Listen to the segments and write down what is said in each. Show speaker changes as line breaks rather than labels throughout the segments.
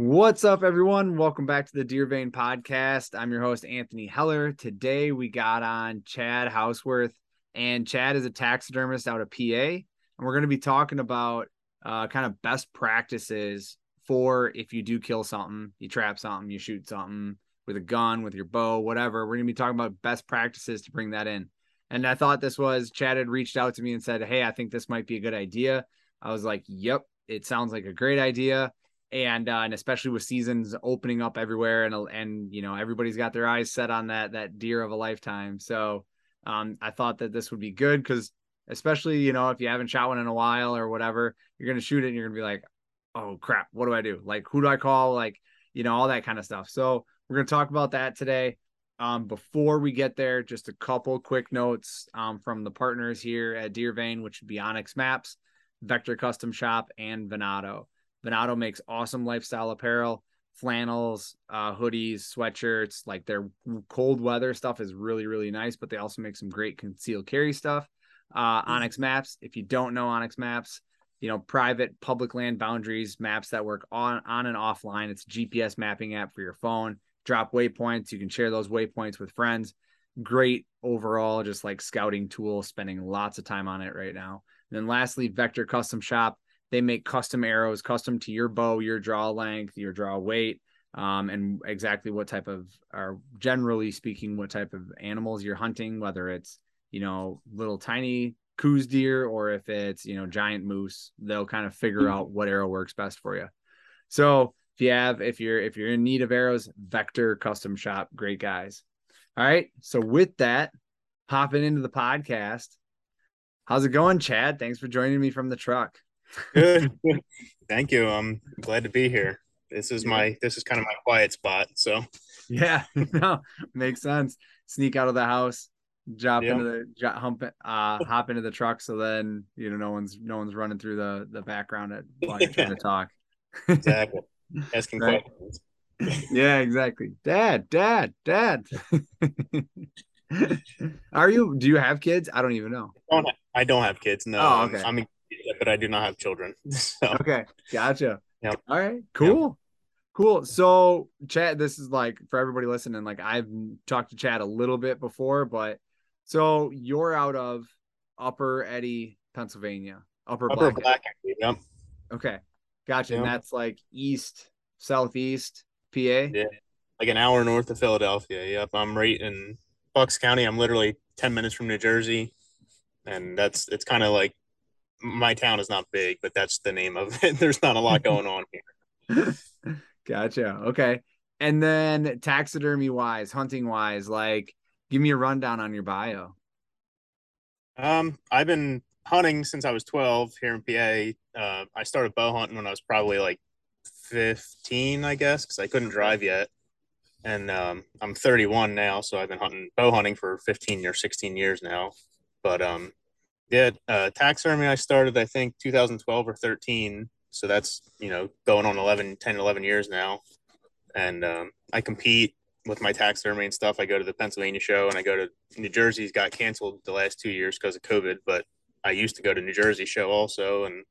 What's up, everyone? Welcome back to the Deer Vein podcast. I'm your host, Anthony Heller. Today we got on Chad Houseworth, and Chad is a taxidermist out of PA. And we're going to be talking about uh, kind of best practices for if you do kill something, you trap something, you shoot something with a gun, with your bow, whatever. We're going to be talking about best practices to bring that in. And I thought this was Chad had reached out to me and said, Hey, I think this might be a good idea. I was like, Yep, it sounds like a great idea and uh, and especially with seasons opening up everywhere and and you know everybody's got their eyes set on that that deer of a lifetime. So um, i thought that this would be good because especially you know if you haven't shot one in a while or whatever you're gonna shoot it and you're gonna be like oh crap what do i do? Like who do i call? Like you know all that kind of stuff. So we're gonna talk about that today. Um, before we get there just a couple quick notes um, from the partners here at deer vein which would be onX Maps vector custom shop and venado Venado makes awesome lifestyle apparel, flannels, uh, hoodies, sweatshirts. Like their cold weather stuff is really, really nice, but they also make some great concealed carry stuff. Uh, mm-hmm. onX Maps. If you don't know onX Maps, you know, private public land boundaries, maps that work on, on and offline. It's a GPS mapping app for your phone. Drop waypoints. You can share those waypoints with friends. Great overall, just like scouting tool, spending lots of time on it right now. And then lastly, Vector Custom Shop they make custom arrows, custom to your bow, your draw length, your draw weight, um, and exactly what type of, or generally speaking, what type of animals you're hunting, whether it's, you know, little tiny Coues deer or if it's, you know, giant moose, they'll kind of figure out what arrow works best for you. So if you have, if you're, if you're in need of arrows, Vector Custom Shop, great guys. All right. So with that, hopping into the podcast. How's it going, Chad? Thanks for joining me from the truck.
Good. Thank you. I'm glad to be here. This is my this is kind of my quiet spot. So
yeah, no, makes sense. Sneak out of the house, drop into the hump, uh, hop into the truck. So then you know no one's no one's running through the the background at, while you're trying to talk.
exactly. Asking right. questions.
yeah, exactly. Dad, dad, dad. Are you? Do you have kids? I don't even know.
I don't have, I don't have kids. No. Oh, okay. I'm but I do not have children. So.
Okay, gotcha. Yep. All right, cool. Yep. Cool. So, Chad, this is like for everybody listening. Like, I've talked to Chad a little bit before, but so you're out of Upper Eddy, Pennsylvania. Upper, Upper Black. Black yep. Okay, gotcha. Yep. And that's like east, southeast PA.
Yeah, like an hour north of Philadelphia. Yep, I'm right in Bucks County. I'm literally ten minutes from New Jersey, and that's it's kind of like my town is not big, but that's the name of it. There's not a lot going on here.
gotcha. Okay. And then taxidermy wise, hunting wise, like give me a rundown on your bio.
Um, I've been hunting since I was 12 here in PA. Uh, I started bow hunting when I was probably like 15, I guess, because I couldn't drive yet. And um, I'm 31 now, so I've been hunting bow hunting for 15 or 16 years now. But um, yeah, uh, taxidermy I started I think 2012 or 13. So that's, you know, going on 11, 10, 11 years now. And um, I compete with my taxidermy and stuff. I go to the Pennsylvania show and I go to New Jersey's got canceled the last two years because of COVID, but I used to go to New Jersey show also and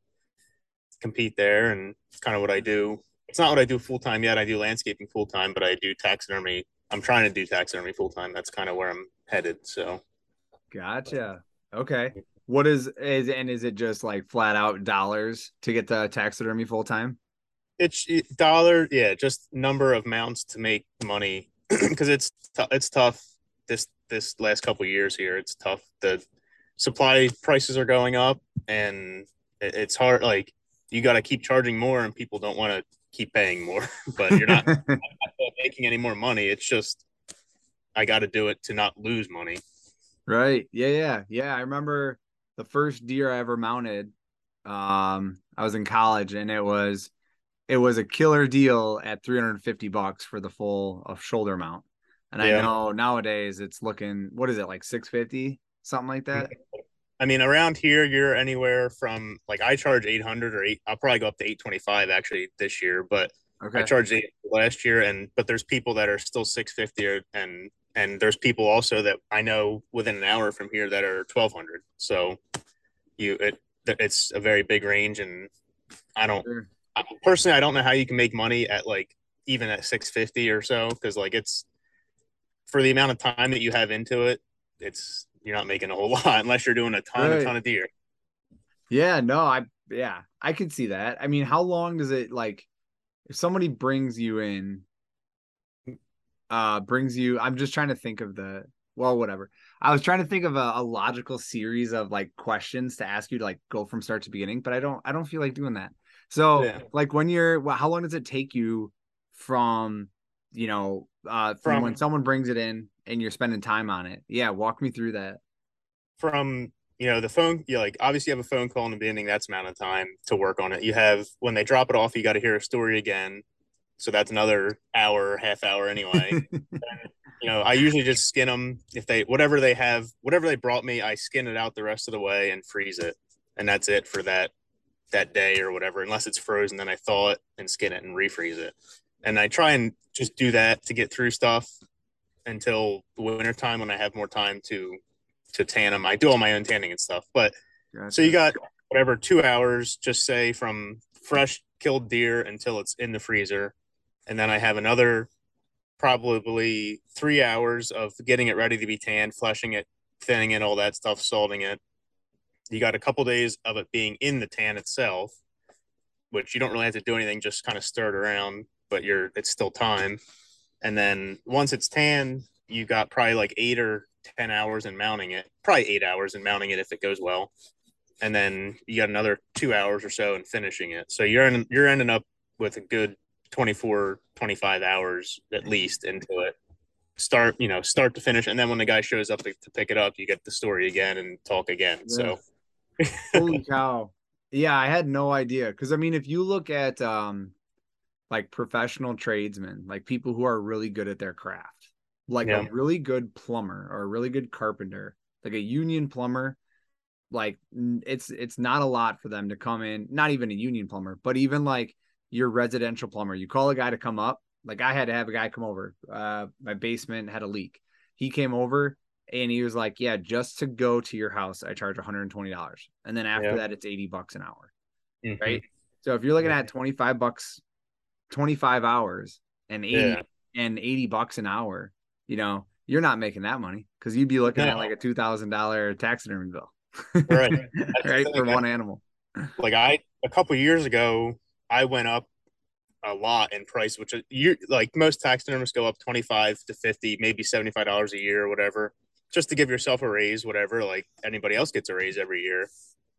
compete there. And it's kind of what I do. It's not what I do full time yet. I do landscaping full time, but I do taxidermy. I'm trying to do taxidermy full time. That's kind of where I'm headed. So,
gotcha. Okay. What is is and is it just like flat out dollars to get the taxidermy full time?
It's it, dollar, yeah, just number of mounts to make money because it's t- it's tough this this last couple years here. It's tough. The supply prices are going up, and it, it's hard. Like you got to keep charging more, and people don't want to keep paying more. but you're not, not making any more money. It's just I got to do it to not lose money.
Right. Yeah. Yeah. Yeah. I remember the first deer I ever mounted. Um, I was in college and it was it was a killer deal at 350 bucks for the full of shoulder mount. And yeah. I know nowadays it's looking what is it like 650 something like that.
I mean, around here you're anywhere from like I charge 800 or eight. I'll probably go up to 825 actually this year, but okay. I charged eight last year, and but there's people that are still 650 and and there's people also that I know within an hour from here that are 1200. So you it it's a very big range, and I don't. Sure. personally, I don't know how you can make money at like even at 650 or so because like it's for the amount of time that you have into it, it's you're not making a whole lot unless you're doing a ton, right. a ton of deer.
Yeah, no, I yeah, I can see that. I mean, how long does it like if somebody brings you in uh brings you I'm just trying to think of the well, whatever. I was trying to think of a, a, logical series of like questions to ask you to like go from start to beginning, but I don't I don't feel like doing that. So yeah. like when you're well, how long does it take you from you know uh from, from when someone brings it in and you're spending time on it? Yeah, walk me through that.
From you know the phone you like obviously you have a phone call in the beginning that's amount of time to work on it you have when they drop it off you got to hear a story again so that's another hour half hour anyway and, you know i usually just skin them if they whatever they have whatever they brought me i skin it out the rest of the way and freeze it and that's it for that that day or whatever unless it's frozen then i thaw it and skin it and refreeze it and i try and just do that to get through stuff until the winter time when i have more time to to tan them. I do all my own tanning and stuff. But gotcha. so you got whatever two hours, just say from fresh killed deer until it's in the freezer, and then I have another probably three hours of getting it ready to be tanned, flushing it, thinning it, all that stuff, salting it. You got a couple days of it being in the tan itself, which you don't really have to do anything, just kind of stir it around, but you're it's still time. And then once it's tanned, you got probably like eight or 10 hours in mounting it, probably eight hours in mounting it if it goes well. And then you got another two hours or so in finishing it. So you're in, you're ending up with a good 24, 25 hours at least into it. Start, you know, start to finish. And then when the guy shows up to, to pick it up, you get the story again and talk again. Yeah.
So holy cow. Yeah, I had no idea. Cause I mean, if you look at um like professional tradesmen, like people who are really good at their craft, like yeah. a really good plumber or a really good carpenter, like a union plumber, like it's it's not a lot for them to come in, not even a union plumber, but even like your residential plumber. You call a guy to come up, like I had to have a guy come over. Uh my basement had a leak. He came over and he was like, "Yeah, just to go to your house, I charge $120." And then after yeah. that it's 80 bucks an hour. Mm-hmm. Right? So if you're looking at 25 bucks 25 hours and 80 yeah. and 80 bucks an hour, you know, you're not making that money because you'd be looking no. at like a two thousand dollar taxidermy bill, right? right for one animal.
Like I, a couple years ago, I went up a lot in price, which you like most taxidermists go up twenty five to fifty, maybe seventy five dollars a year or whatever, just to give yourself a raise, whatever. Like anybody else gets a raise every year.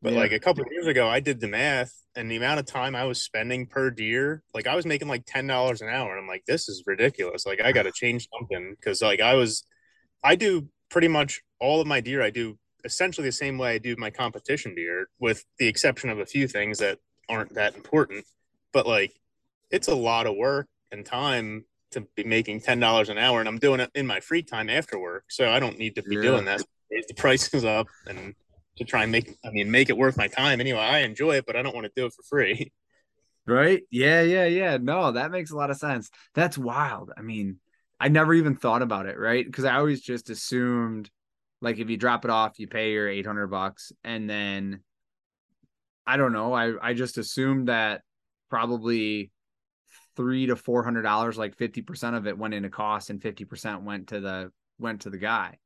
But yeah. like a couple years ago, I did the math, and the amount of time I was spending per deer, like I was making like ten dollars an hour. And I'm like, this is ridiculous. Like I got to change something because like I was, I do pretty much all of my deer. I do essentially the same way I do my competition deer, with the exception of a few things that aren't that important. But like, it's a lot of work and time to be making ten dollars an hour, and I'm doing it in my free time after work, so I don't need to be yeah. doing that. The prices up and to try and make I mean make it worth my time anyway. I enjoy it, but I don't want to do it for free.
Right? Yeah, yeah, yeah. No, that makes a lot of sense. That's wild. I mean, I never even thought about it, right? Because I always just assumed like if you drop it off, you pay your 800 bucks and then I don't know. I I just assumed that probably three to four hundred dollars, like 50% of it went into cost and 50% went to the went to the guy.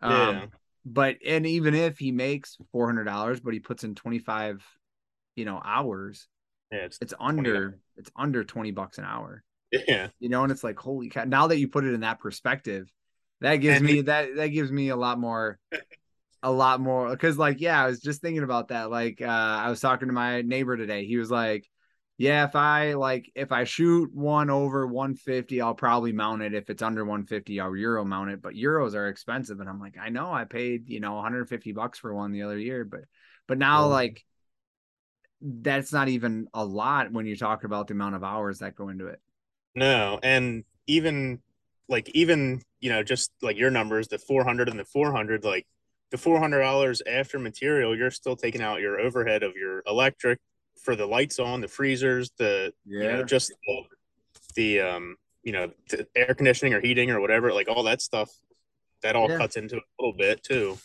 Yeah. Um, but and even if he makes four hundred dollars, but he puts in twenty five, you know, hours, yeah, it's, it's under it's under twenty bucks an hour.
Yeah,
you know, and it's like holy cow! Now that you put it in that perspective, that gives and me that that gives me a lot more, a lot more because like yeah, I was just thinking about that. Like uh, I was talking to my neighbor today. He was like, yeah, if I like if I shoot one over 150, I'll probably mount it. If it's under 150, I'll euro mount it. But euros are expensive, and I'm like, I know I paid you know 150 bucks for one the other year, but but now oh. like that's not even a lot when you talk about the amount of hours that go into it.
No, and even like even you know just like your numbers, the 400 and the 400, like the 400 dollars after material, you're still taking out your overhead of your electric for the lights on, the freezers, the yeah. you know just the, the um you know the air conditioning or heating or whatever, like all that stuff, that all yeah. cuts into a little bit too.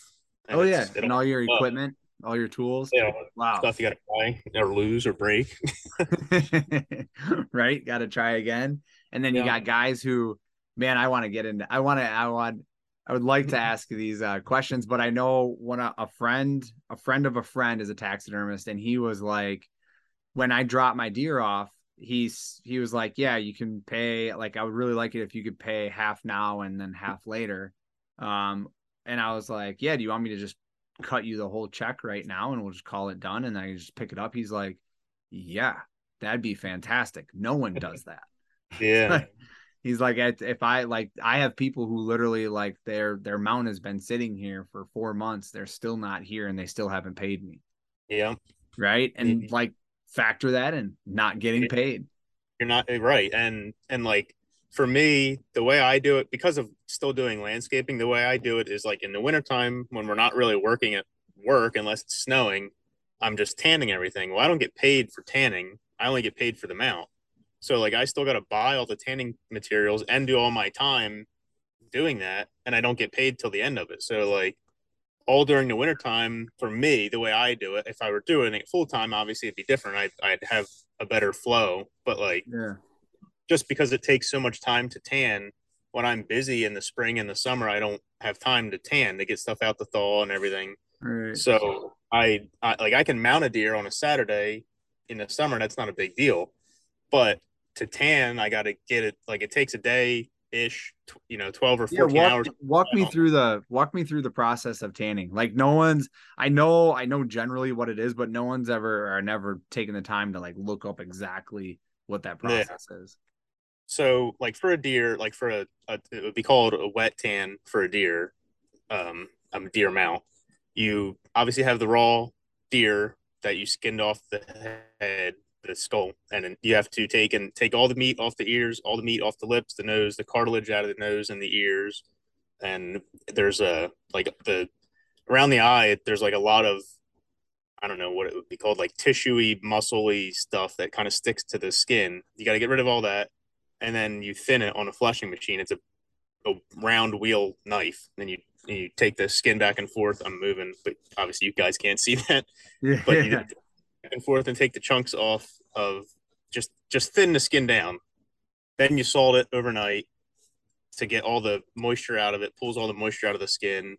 And oh yeah, and all your equipment, all your tools.
Yeah,
wow.
Stuff you got to buy or lose or break.
right, got to try again. And then you got guys who, man, I want to get into. I want to. I want. I would like to ask these uh, questions, but I know when a, a friend, a friend of a friend, is a taxidermist, and he was like, when I drop my deer off, he's he was like, yeah, you can pay. Like, I would really like it if you could pay half now and then half later. Um, and I was like, yeah, do you want me to just cut you the whole check right now and we'll just call it done and then I just pick it up? He's like, yeah, that'd be fantastic. No one does that.
yeah.
He's like, if I like, I have people who literally like their their mount has been sitting here for four months. They're still not here and they still haven't paid me.
Yeah.
Right. And mm-hmm. like factor that in, not getting paid.
You're not eh, right. And and like for me, the way I do it, because of still doing landscaping, the way I do it is like in the wintertime when we're not really working at work unless it's snowing, I'm just tanning everything. Well, I don't get paid for tanning. I only get paid for the mount. So like I still got to buy all the tanning materials and do all my time doing that and I don't get paid till the end of it. So like all during the wintertime for me, the way I do it, if I were doing it full time, obviously it'd be different. I'd, I'd have a better flow, but like
yeah.
just because it takes so much time to tan when I'm busy in the spring and the summer, I don't have time to tan to get stuff out the thaw and everything.
Right.
So I, I like I can mount a deer on a Saturday in the summer. That's not a big deal, but to tan, I got to get it like it takes a day ish, you know, 12 or 14
yeah, walk,
hours.
Walk me through the walk me through the process of tanning. Like no one's I know I know generally what it is, but no one's ever or never taken the time to like look up exactly what that process yeah. is.
So like for a deer, like for a, a, it would be called a wet tan for a deer, um, a deer mount. You obviously have the raw deer that you skinned off the head the skull, and then you have to take and take all the meat off the ears, all the meat off the lips, the nose, the cartilage out of the nose and the ears, and there's a like the around the eye. There's like a lot of I don't know what it would be called, like tissuey, muscly stuff that kind of sticks to the skin. You got to get rid of all that, and then you thin it on a fleshing machine. It's a, a round wheel knife, and you you take the skin back and forth. I'm moving, but obviously you guys can't see that.
Yeah.
But you, and forth and take the chunks off of just just thin the skin down. Then you salt it overnight to get all the moisture out of it, pulls all the moisture out of the skin.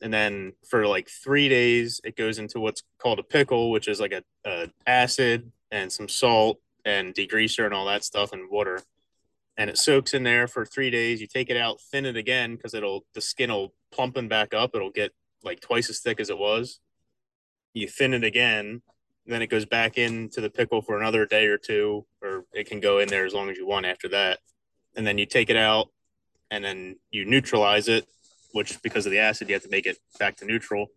And then for like three days, it goes into what's called a pickle, which is like a, a acid and some salt and degreaser and all that stuff and water. And it soaks in there for three days. You take it out, thin it again because it'll the skin will plumpen back up. It'll get like twice as thick as it was. You thin it again, then it goes back into the pickle for another day or two, or it can go in there as long as you want after that. And then you take it out and then you neutralize it, which because of the acid, you have to make it back to neutral.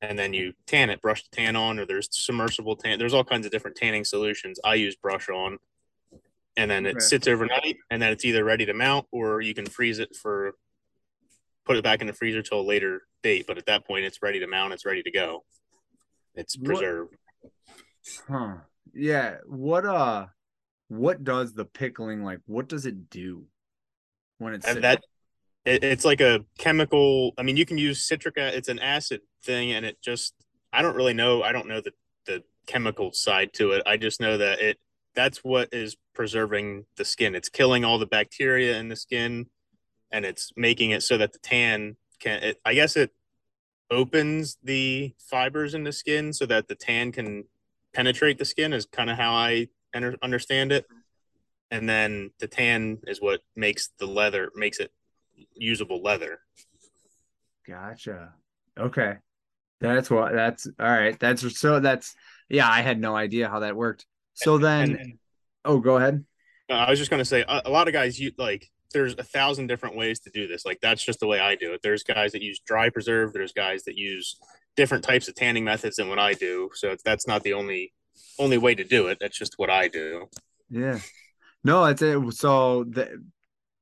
And then you tan it, brush the tan on, or there's submersible tan. There's all kinds of different tanning solutions. I use brush on. And then it sits overnight, and then it's either ready to mount or you can freeze it for put it back in the freezer till a later date. But at that point, it's ready to mount, it's ready to go. It's preserved.
Huh. Yeah. What uh what does the pickling like what does it do when it's
that it, it's like a chemical i mean you can use citric it's an acid thing and it just i don't really know i don't know the the chemical side to it i just know that it that's what is preserving the skin it's killing all the bacteria in the skin and it's making it so that the tan can it, i guess it opens the fibers in the skin so that the tan can penetrate the skin is kind of how I enter, understand it. And then the tan is what makes the leather makes it usable leather.
Gotcha. Okay. That's what that's all right. That's so that's yeah, I had no idea how that worked. So and, then and, oh go ahead.
I was just gonna say a, a lot of guys you like there's a thousand different ways to do this. Like that's just the way I do it. There's guys that use dry preserve, there's guys that use different types of tanning methods than what I do. So that's not the only only way to do it. That's just what I do.
Yeah. No, it's it. So the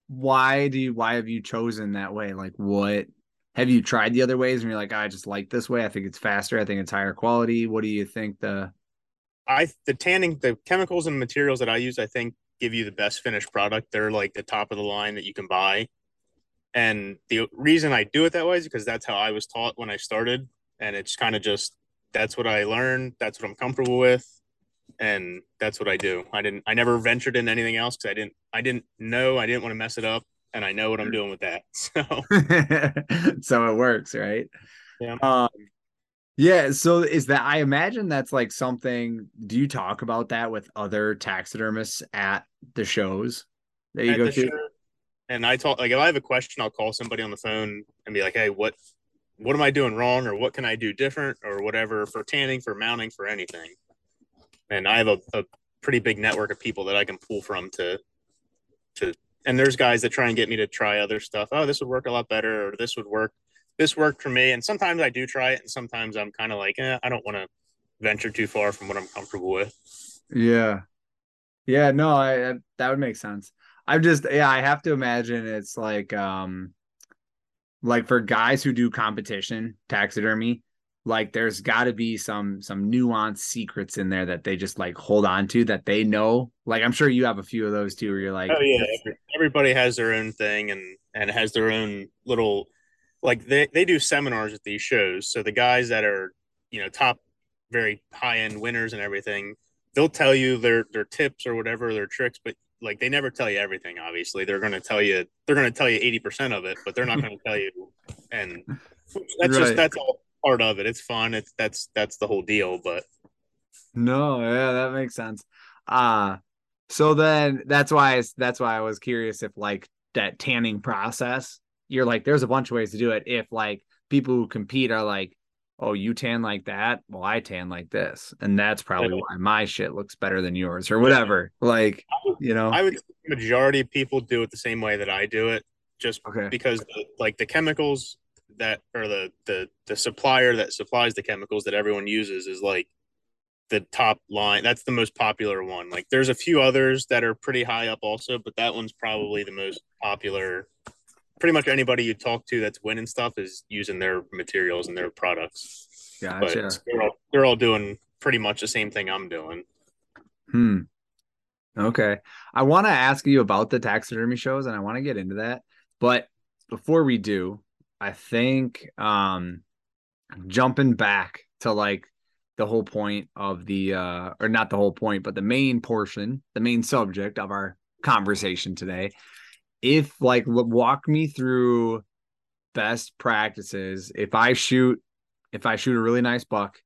why do you why have you chosen that way? Like what have you tried the other ways and you're like, I just like this way. I think it's faster. I think it's higher quality. What do you think the
I the tanning the chemicals and materials that I use, I think give you the best finished product. They're like the top of the line that you can buy. And the reason I do it that way is because that's how I was taught when I started and it's kind of just that's what I learned. That's what I'm comfortable with, and that's what I do. I didn't. I never ventured in anything else because I didn't. I didn't know. I didn't want to mess it up, and I know what I'm doing with that.
So, so it works, right?
Yeah.
Um, yeah. So is that? I imagine that's like something. Do you talk about that with other taxidermists at the shows that you
At
go to?
show- and I talk like if I have a question, I'll call somebody on the phone and be like, "Hey, what what am I doing wrong, or what can I do different, or whatever for tanning, for mounting, for anything." And I have a, a pretty big network of people that I can pull from to to. And there's guys that try and get me to try other stuff. Oh, this would work a lot better, or this would work. This worked for me, and sometimes I do try it, and sometimes I'm kind of like, eh, I don't want to venture too far from what I'm comfortable with.
Yeah. Yeah, no, I that would make sense. I'm just yeah, I have to imagine it's like um like for guys who do competition taxidermy, like there's got to be some some nuanced secrets in there that they just like hold on to that they know. Like I'm sure you have a few of those too where you're like
Oh yeah, everybody has their own thing and and has their own little like they they do seminars at these shows. So the guys that are you know top very high end winners and everything, they'll tell you their their tips or whatever their tricks, but like they never tell you everything. Obviously, they're going to tell you they're going to tell you eighty percent of it, but they're not going to tell you. And that's
Right.
just that's all part of it. It's fun. It's that's that's the whole deal. But
No, yeah, that makes sense. Uh so then that's why I, that's why I was curious if like that tanning process, you're like there's a bunch of ways to do it. If like people who compete are like, oh, you tan like that, well, I tan like this, and that's probably why my shit looks better than yours or whatever. Like, you know,
I would majority of people do it the same way that I do it, just
okay,
because the, like the chemicals that or the the the supplier that supplies the chemicals that everyone uses is like the top line that's the most popular one. Like there's a few others that are pretty high up also but that one's probably the most popular pretty much anybody you talk to that's winning stuff is using their materials and their products but they're all, they're all doing pretty much the same thing i'm doing
Hmm. Okay. I want to ask you about the taxidermy shows and I want to get into that. But before we do, I think um jumping back to like the whole point of the uh or not the whole point, but the main portion, the main subject of our conversation today. If like walk me through best practices if I shoot if I shoot a really nice buck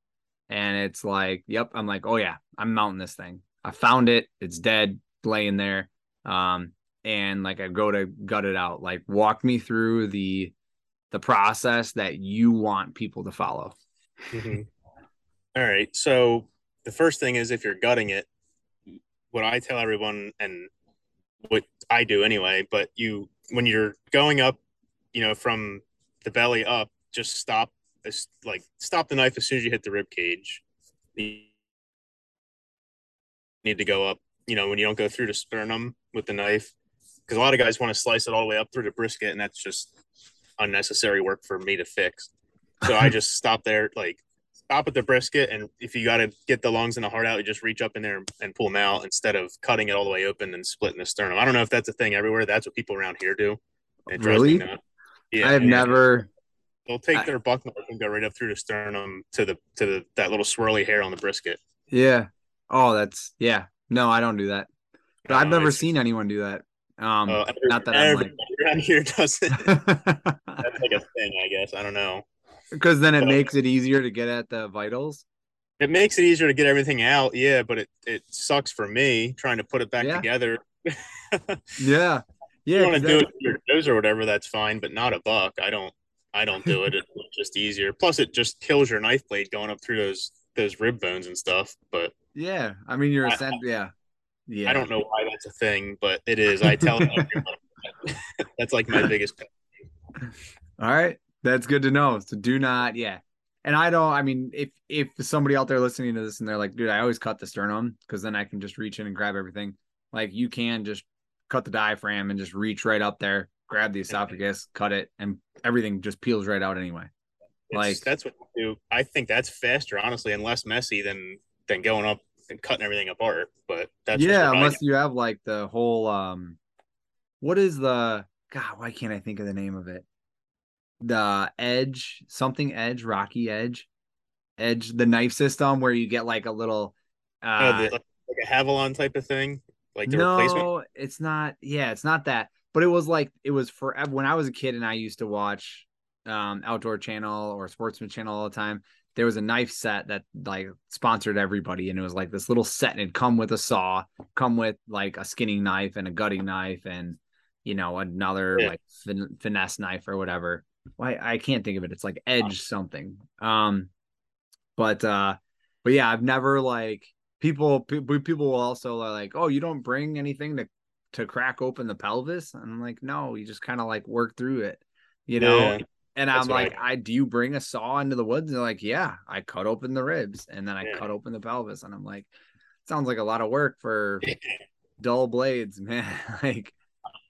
and it's like, yep, I'm like, oh yeah, I'm mounting this thing. I found it, it's dead, laying there. Um, and like I go to gut it out. Like walk me through the the process that you want people to follow.
Mhm. All right. So the first thing is if you're gutting it, what I tell everyone and what I do anyway, but you when you're going up, you know, from the belly up, just stop like stop the knife as soon as you hit the rib cage. You need to go up, you know, when you don't go through the sternum with the knife. Because a lot of guys want to slice it all the way up through the brisket, and that's just unnecessary work for me to fix. So I just stop there, like stop at the brisket, and if you got to get the lungs and the heart out, you just reach up in there and pull them out instead of cutting it all the way open and splitting the sternum. I don't know if that's a thing everywhere. That's what people around here do.
Really?
Yeah,
I have
yeah.
never
They'll take
I-
their buck knife and go right up through the sternum to the to the that little swirly hair on the brisket.
yeah. Oh, that's yeah. No, I don't do that. But I've
Uh,
never
it's-
seen anyone do that. Um
Uh,
not that I'm like
around here does it. That's like a thing, I guess. I don't know.
Because then it makes it easier to get at the vitals.
It makes it easier to get everything out, yeah, but it, it sucks for me trying to put it back
Yeah.
together.
Yeah. Yeah.
you want to do it with your nose or whatever, that's fine, but not a buck. I don't I don't do it. It's just easier. Plus it just kills your knife blade going up through those those rib bones and stuff. But
Yeah. I mean you're
I-
yeah. Yeah.
I don't know why that's a thing, but it is. I tell everyone that's like my biggest
All right. That's good to know. So do not, yeah. And I don't, I mean, if if somebody out there listening to this and they're like, dude, I always cut the sternum because then I can just reach in and grab everything. Like you can just cut the diaphragm and just reach right up there, grab the esophagus, cut it, and everything just peels right out anyway.
It's-
Like-
that's what you do. I think that's faster, honestly, and less messy than than going up and cutting everything apart. But that's
yeah, unless you have like the whole um what is the God, why can't I think of the name of it? The edge, something edge, rocky edge. edge the knife system where you get like a little
Oh,
uh
the, like, like a Havalon type of thing, like the
no,
replacement.
it's not. Yeah, it's not that. But it was like it was for when I was a kid and I used to watch um Outdoor Channel or Sportsman Channel all the time. There was a knife set that like sponsored everybody, and it was like this little set, and it'd come with a saw, come with like a skinning knife and a gutting knife, and you know another
Yeah.
like fin- finesse knife or whatever. Why I can't think of it. It's like edge something. Um, but uh, but yeah, I've never like people people people will also are like, oh, you don't bring anything to to crack open the pelvis. And I'm like, no, you just kind of like work through it, you know.
Yeah.
And I'm like, I, do you bring a saw into the woods? And they're like, yeah, I cut open the ribs and then I
Yeah.
cut open the pelvis. And I'm like, sounds like a lot of work for dull blades, man. like,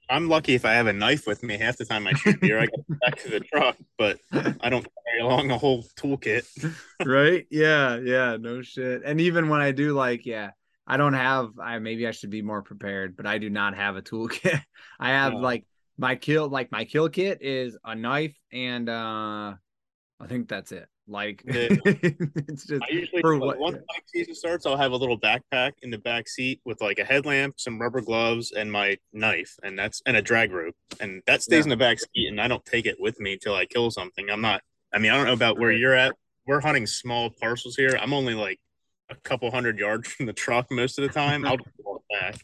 I'm lucky if I have a knife with me. Half the time I shoot deer, I go back to the truck, but I don't carry along a whole toolkit.
right? Yeah, yeah, no shit. And even when I do, like, yeah, I don't have. I maybe I should be more prepared, but I do not have a toolkit. I have
No.
like my kill, like my kill kit is a knife and uh I think that's it. Like,
Yeah.
it's just
I usually,
For
like,
what-
once my season starts, I'll have a little backpack in the back seat with like a headlamp, some rubber gloves, and my knife, and that's and a drag rope, and that stays
Yeah.
in the back seat, and I don't take it with me till I kill something. I'm not. I mean, I don't know about where you're at. We're hunting small parcels here. I'm only like a couple hundred yards from the truck most of the time. I'll just walk back.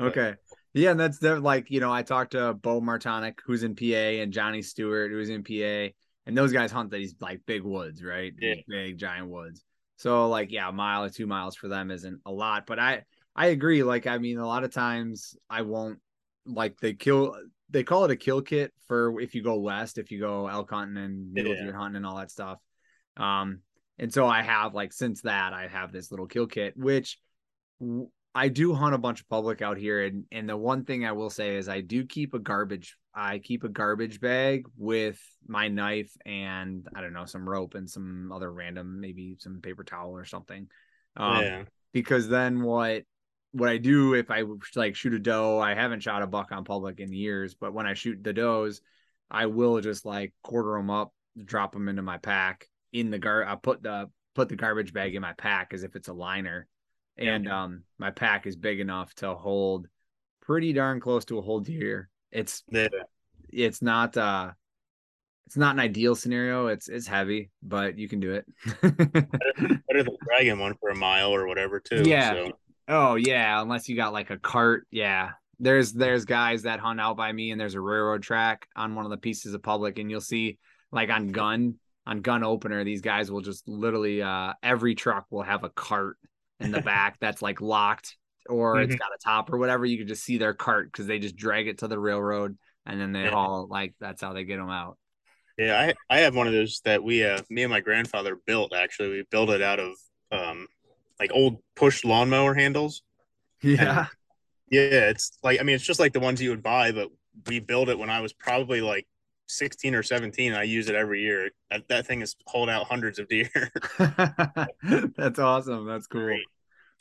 Okay. Yeah, and that's the like, you know, I talked to Bo Martonic, who's in PA, and Johnny Stewart, who's in PA, and those guys hunt these like big woods, right?
Yeah.
These Big giant woods. So like, yeah, a mile or two miles for them isn't a lot. But I I agree. Like, I mean, a lot of times I won't like they kill they call it a kill kit for if you go west, if you go elk hunting and mule
Yeah.
deer hunting and all that stuff. Um, and so I have like since that I have this little kill kit, which I do hunt a bunch of public out here, and and the one thing I will say is I do keep a garbage. I keep a garbage bag with my knife and I don't know some rope and some other random maybe some paper towel or something. Um,
yeah,
because then what what I do if I like shoot a doe, I haven't shot a buck on public in years, but when I shoot the does, I will just like quarter them up, drop them into my pack in the gar. I put the put the garbage bag in my pack as if it's a liner, and um my pack is big enough to hold pretty darn close to a whole deer. It's
yeah.
it's not uh it's not an ideal scenario. It's it's heavy, but you can do it.
Better than dragging one for a mile or whatever too.
Yeah.
So,
Oh yeah, unless you got like a cart. Yeah. There's there's guys that hunt out by me and there's a railroad track on one of the pieces of public and you'll see like on gun on gun opener these guys will just literally uh every truck will have a cart in the back that's like locked or it's
Mhm.
got a top or whatever you can just see their cart cuz they just drag it to the railroad and then they
Yeah.
haul like that's how they get them out.
Yeah, I I have one of those that we uh me and my grandfather built actually. We built it out of um like old push lawnmower handles.
Yeah.
Yeah, it's like I mean it's just like the ones you would buy, but we built it when I was probably like 16 or 17. I use it every year. That that thing has hauled out hundreds of deer
that's awesome. That's cool.
Great.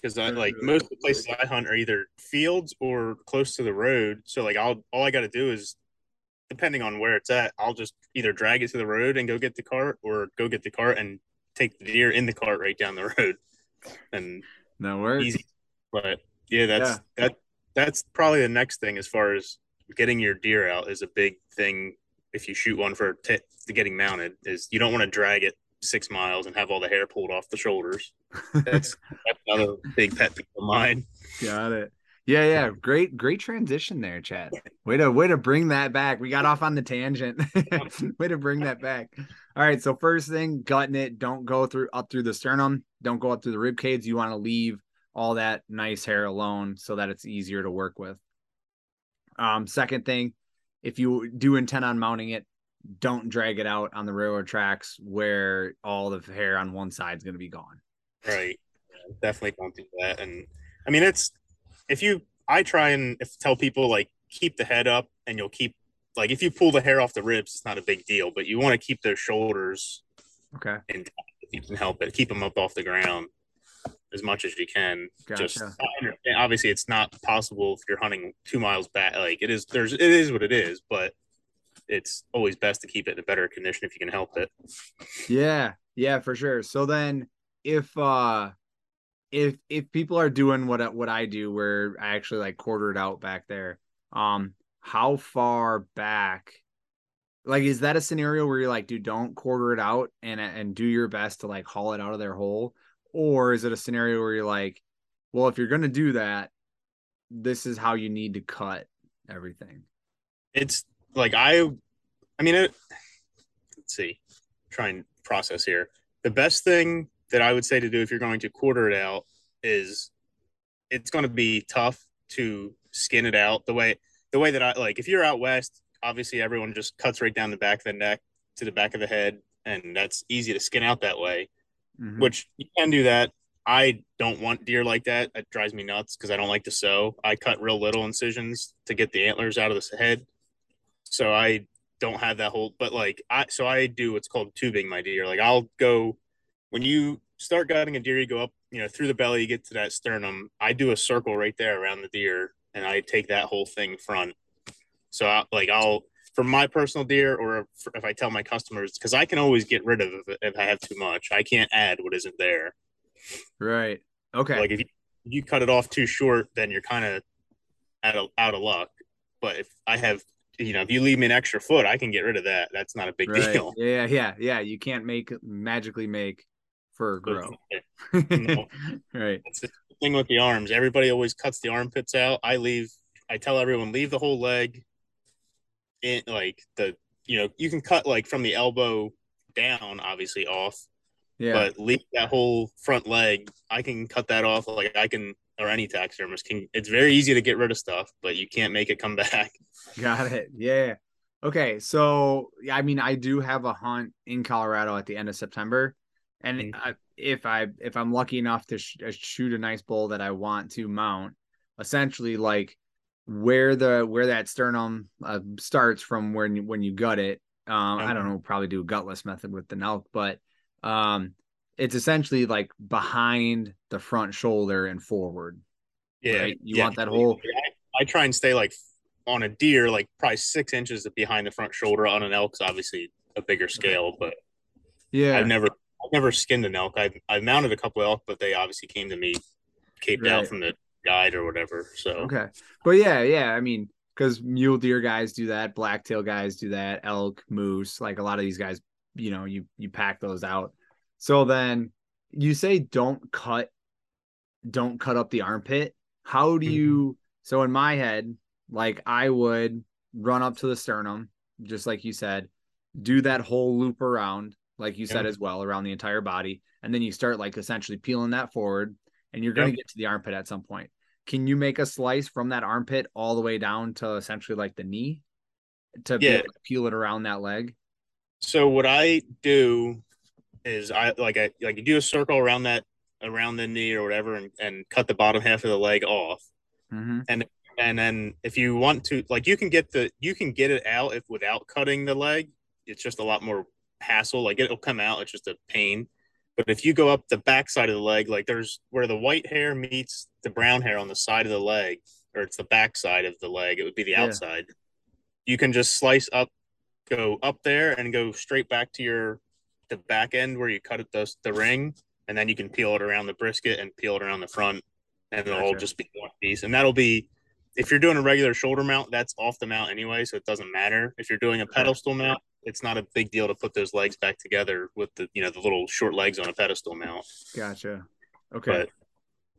because I like most of the places I hunt are either fields or close to the road. So like I'll all I got to do is depending on where it's at, I'll just either drag it to the road and go get the cart or go get the cart and take the deer in the cart right down the road. And
That works.
easy. But yeah, that's that that's probably the next thing as far as getting your deer out is a big thing. If you shoot one for t- to getting mounted, is you don't want to drag it six miles and have all the hair pulled off the shoulders. That's, that's another big pet peeve of mine.
Got it. Yeah, yeah. Great, great transition there, Chad. Way to way to bring that back. We got off on the tangent. way to bring that back. All right. So first thing, gutting it. Don't go through up through the sternum. Don't go up through the rib cage. You want to leave all that nice hair alone so that it's easier to work with. Um, second thing, if you do intend on mounting it, don't drag it out on the railroad tracks where all the hair on one side is going to be gone.
Right. Yeah, definitely don't do that. And I mean, it's if you, I try and if tell people like keep the head up and you'll keep like if you pull the hair off the ribs, it's not a big deal, but you want to keep those shoulders
Okay.
intact if you can help it. Keep them up off the ground as much as you can. Just
Gotcha.
Understand- obviously, it's not possible if you're hunting two miles back. Like it is, there's it is what it is, but it's always best to keep it in a better condition if you can help it.
Yeah. Yeah, for sure. So then if uh if if people are doing what what I do where I actually like quarter it out back there, um how far back like is that a scenario where you're like dude don't quarter it out and and do your best to like haul it out of their hole or is it a scenario where you're like well if you're going to do that this is how you need to cut everything?
It's like i i mean it let's see try and process here. The best thing that i would say to do if you're going to quarter it out is it's going to be tough to skin it out the way the way that i like if you're out west obviously everyone just cuts right down the back of the neck to the back of the head and that's easy to skin out that way mm-hmm. which you can do that I don't want deer like that. It drives me nuts because I don't like to sew. I cut real little incisions to get the antlers out of the head. So I don't have that whole, but like I, so I do what's called tubing my deer. Like I'll go when you start gutting a deer, you go up, you know, through the belly, you get to that sternum. I do a circle right there around the deer and I take that whole thing front. So I, like I'll, for my personal deer, or if I tell my customers, because I can always get rid of it if I have too much. I can't add what isn't there.
Right. Okay.
Like if you, you cut it off too short, then you're kind of out of out of luck. But if I have, you know, if you leave me an extra foot, I can get rid of that. That's not a big
right.
deal.
Yeah, yeah, yeah. You can't make magically make fur grow. no. right.
That's the thing with the arms. Everybody always cuts the armpits out. I leave. I tell everyone leave the whole leg. In like the you know you can cut like from the elbow down, obviously off yeah. But leave that whole front leg, I can cut that off. Like I can, or any taxidermist can. It's very easy to get rid of stuff, but you can't make it come back.
Got it. Yeah. Okay. So I mean, I do have a hunt in Colorado at the end of September, and mm-hmm. I, if I if I'm lucky enough to sh- uh, shoot a nice bull that I want to mount, essentially like where the where that sternum uh, starts from when you, when you gut it. Um, I don't know, probably do a gutless method with the elk, but um, it's essentially like behind the front shoulder and forward.
Yeah,
right? you
yeah.
want that whole.
I, I, try and stay like on a deer, like probably six inches behind the front shoulder. On an elk's obviously a bigger scale, but
yeah,
I've never, I've never skinned an elk. I've, I've mounted a couple elk, but they obviously came to me caped right. out from the guide or whatever. So
okay, but yeah, yeah, I mean, because mule deer guys do that, blacktail guys do that, elk, moose, like a lot of these guys you know you you pack those out so then you say don't cut don't cut up the armpit how do mm-hmm. you mm-hmm. so in my head like i would run up to the sternum just like you said do that whole loop around like you said as well around the entire body and then you start like essentially peeling that forward and you're going to get to the armpit at some point can you make a slice from that armpit all the way down to essentially like the knee to yeah. peel it around that leg
so what I do is I like I like you do a circle around that around the knee or whatever and, and cut the bottom half of the leg off. Mm-hmm. And and then if you want to like you can get the you can get it out if without cutting the leg. It's just a lot more hassle. Like it'll come out, it's just a pain. But if you go up the back side of the leg, like there's where the white hair meets the brown hair on the side of the leg, or it's the back side of the leg, it would be the outside. Yeah. You can just slice up go up there and go straight back to your the back end where you cut it the, the ring and then you can peel it around the brisket and peel it around the front and it'll all just be one piece. And that'll be if you're doing a regular shoulder mount that's off the mount anyway so it doesn't matter. If you're doing a pedestal mount it's not a big deal to put those legs back together with the you know the little short legs on a pedestal mount.
Gotcha. Okay.
But,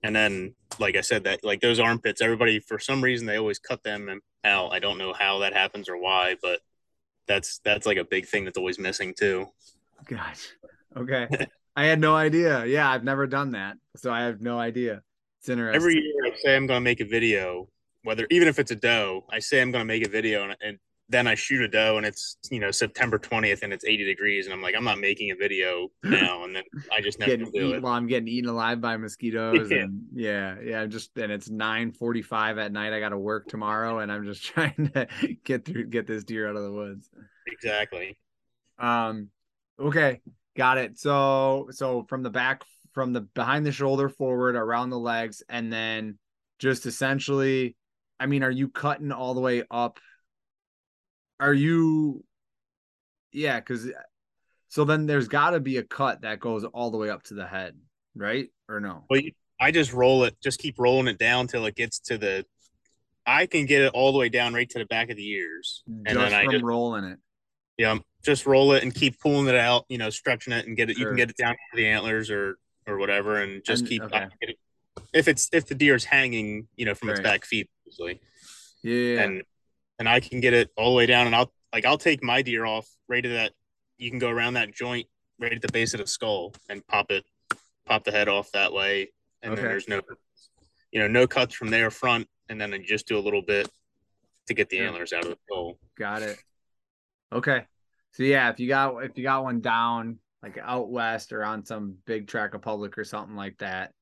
and then like i said that like those armpits everybody for some reason they always cut them out i don't know how that happens or why but that's that's like a big thing that's always missing too.
Gosh. Okay. I had no idea. Yeah, I've never done that. So I have no idea. It's interesting.
Every year I say I'm gonna make a video, whether even if it's a doe, I say I'm gonna make a video and, and then I shoot a doe and it's you know September 20th and it's 80 degrees and I'm like I'm not making a video now and then I just never do
eaten,
it.
While I'm getting eaten alive by mosquitoes yeah. and yeah yeah just and it's 9:45 at night I got to work tomorrow and I'm just trying to get through get this deer out of the woods.
Exactly.
Um okay, got it. So so from the back from the behind the shoulder forward around the legs and then just essentially I mean are you cutting all the way up are you yeah because uh, So then there's got to be a cut that goes all the way up to the head, right? Or no?
Well, I just roll it, just keep rolling it down till it gets to the. I can get it all the way down right to the back of the ears, and
just
then I just
rolling it.
yeah, just roll it and keep pulling it out. You know, stretching it and get it. You can get it down to the antlers or or whatever, and just
And-
keep.
okay.
I can get it- if it's if the deer's hanging, you know, from its back feet, usually,
Yeah.
and and I can get it all the way down, and I'll like I'll take my deer off right to that. You can go around that joint right at the base of the skull and pop it, pop the head off that way, and
Okay.
then there's no, you know, no cuts from there front, and then I just do a little bit to get the
Yeah.
antlers out of the skull.
Got it. Okay. So yeah, if you got if you got one down like out west or on some big track of public or something like that,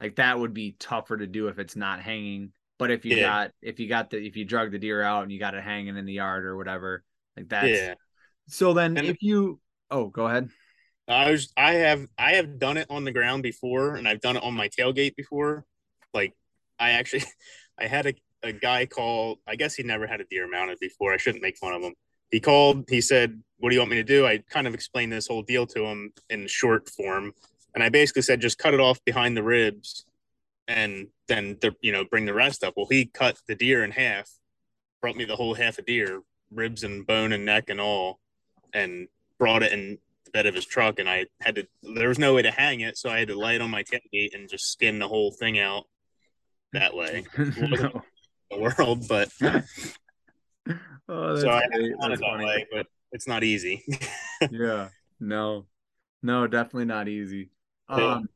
like that would be tougher to do if it's not hanging. But if you
Yeah.
got if you got the if you drug the deer out and you got it hanging in the yard or whatever, like that's
yeah.
so then
And-
if you oh go ahead.
I was I have I have done it on the ground before and I've done it on my tailgate before. Like I actually I had a, a guy call I guess he never had a deer mounted before. I shouldn't make fun of him. He called, he said, What do you want me to do? I kind of explained this whole deal to him in short form. And I basically said just cut it off behind the ribs and then the, you know bring the rest up. Well he cut the deer in half, brought me the whole half a deer, ribs and bone and neck and all, and brought it in the bed of his truck and I had to there was no way to hang it, so I had to lay it on my tailgate and just skin the whole thing out that way.
No.
The world, but
Oh,
so I
That's
it that way, but it's not easy.
yeah no no definitely not easy
Yeah.
um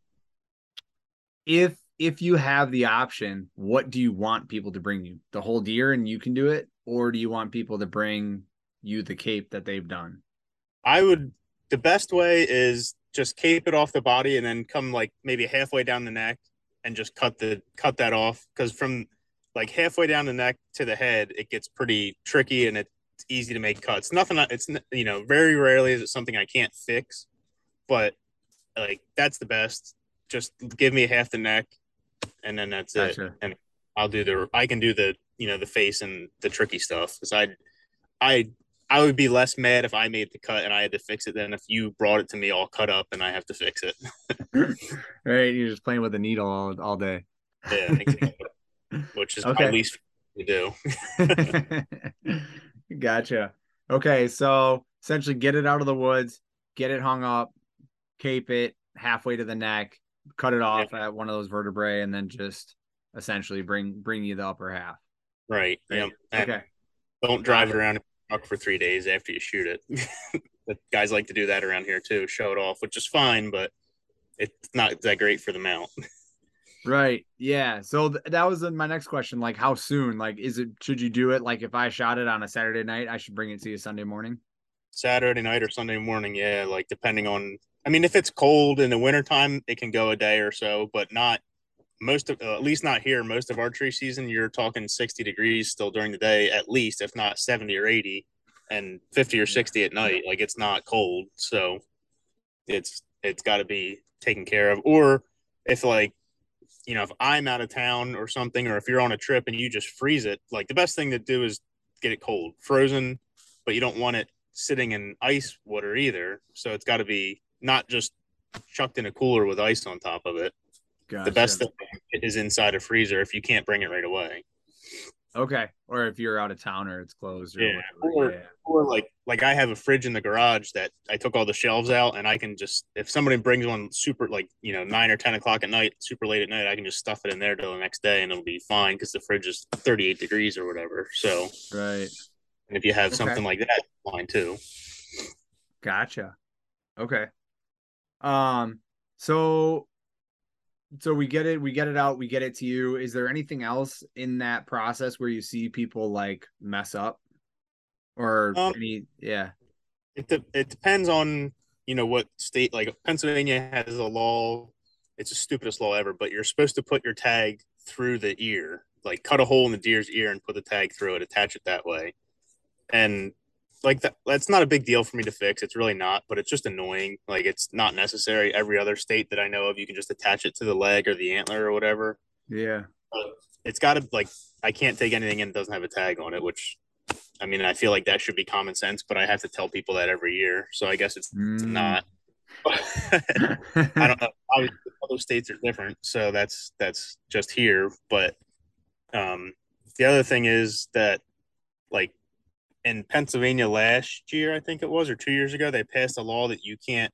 if if you have the option what do you want people to bring you? The whole deer and you can do it? Or do you want people to bring you the cape that they've done?
I would the best way is just cape it off the body and then come like maybe halfway down the neck and just cut the cut that off. Because from like halfway down the neck to the head it gets pretty tricky and it's easy to make cuts. Nothing it's you know very rarely is it something i can't fix but like that's the best. Just give me half the neck and then that's it and i'll do the i can do the you know the face and the tricky stuff because i i i would be less mad if i made the cut and i had to fix it than if you brought it to me all cut up and i have to fix it
right you're just playing with a needle all, all day
yeah exactly. which is
Okay.
my least to do
gotcha. Okay, so essentially get it out of the woods, get it hung up, cape it halfway to the neck, cut it off at one of those vertebrae, and then just essentially bring bring you the upper half.
right yeah
Okay.
don't drive it around truck for three days after you shoot it but guys like to do that around here too show it off which is fine but it's not that great for the mount
Right. Yeah. So th- that was my next question. Like, how soon? Like, is it should you do it? Like, if I shot it on a Saturday night, I should bring it to you Sunday morning.
Saturday night or Sunday morning, yeah, like depending on I mean if it's cold in the wintertime, it can go a day or so, but not most of uh, at least not here. Most of archery season you're talking 60 degrees still during the day at least if not 70 or 80 and 50 or 60 at night. Like it's not cold so it's it's got to be taken care of. Or if like you know if i'm out of town or something or if you're on a trip and you just freeze it like the best thing to do is get it cold. Frozen but you don't want it sitting in ice water either so it's got to be not just chucked in a cooler with ice on top of it
Gotcha.
the best thing is inside a freezer if you can't bring it right away
Okay. Or if you're out of town or it's closed or
Yeah, or-
yeah.
or like like i have a fridge in the garage that i took all the shelves out and i can just if somebody brings one super like you know nine or ten o'clock at night super late at night i can just stuff it in there till the next day and it'll be fine because the fridge is 38 degrees or whatever so
Right.
and if you have
Okay.
something like that fine too
Gotcha. Okay. Um, so so we get it, we get it out, we get it to you. Is there anything else in that process where you see people like mess up? Or
Um,
any yeah.
it, de- it depends on you know what state like pennsylvania has a law it's the stupidest law ever but you're supposed to put your tag through the ear like cut a hole in the deer's ear and put the tag through it attach it that way and like that that's not a big deal for me to fix it's really not but it's just annoying like it's not necessary every other state that i know of you can just attach it to the leg or the antler or whatever
Yeah.
it's got to like i can't take anything in that doesn't have a tag on it which I mean, I feel like that should be common sense, but I have to tell people that every year. So I guess it's
Mm.
not. I don't know. Obviously, other states are different, so that's that's just here. But um, the other thing is that, like in Pennsylvania last year, I think it was, or two years ago, they passed a law that you can't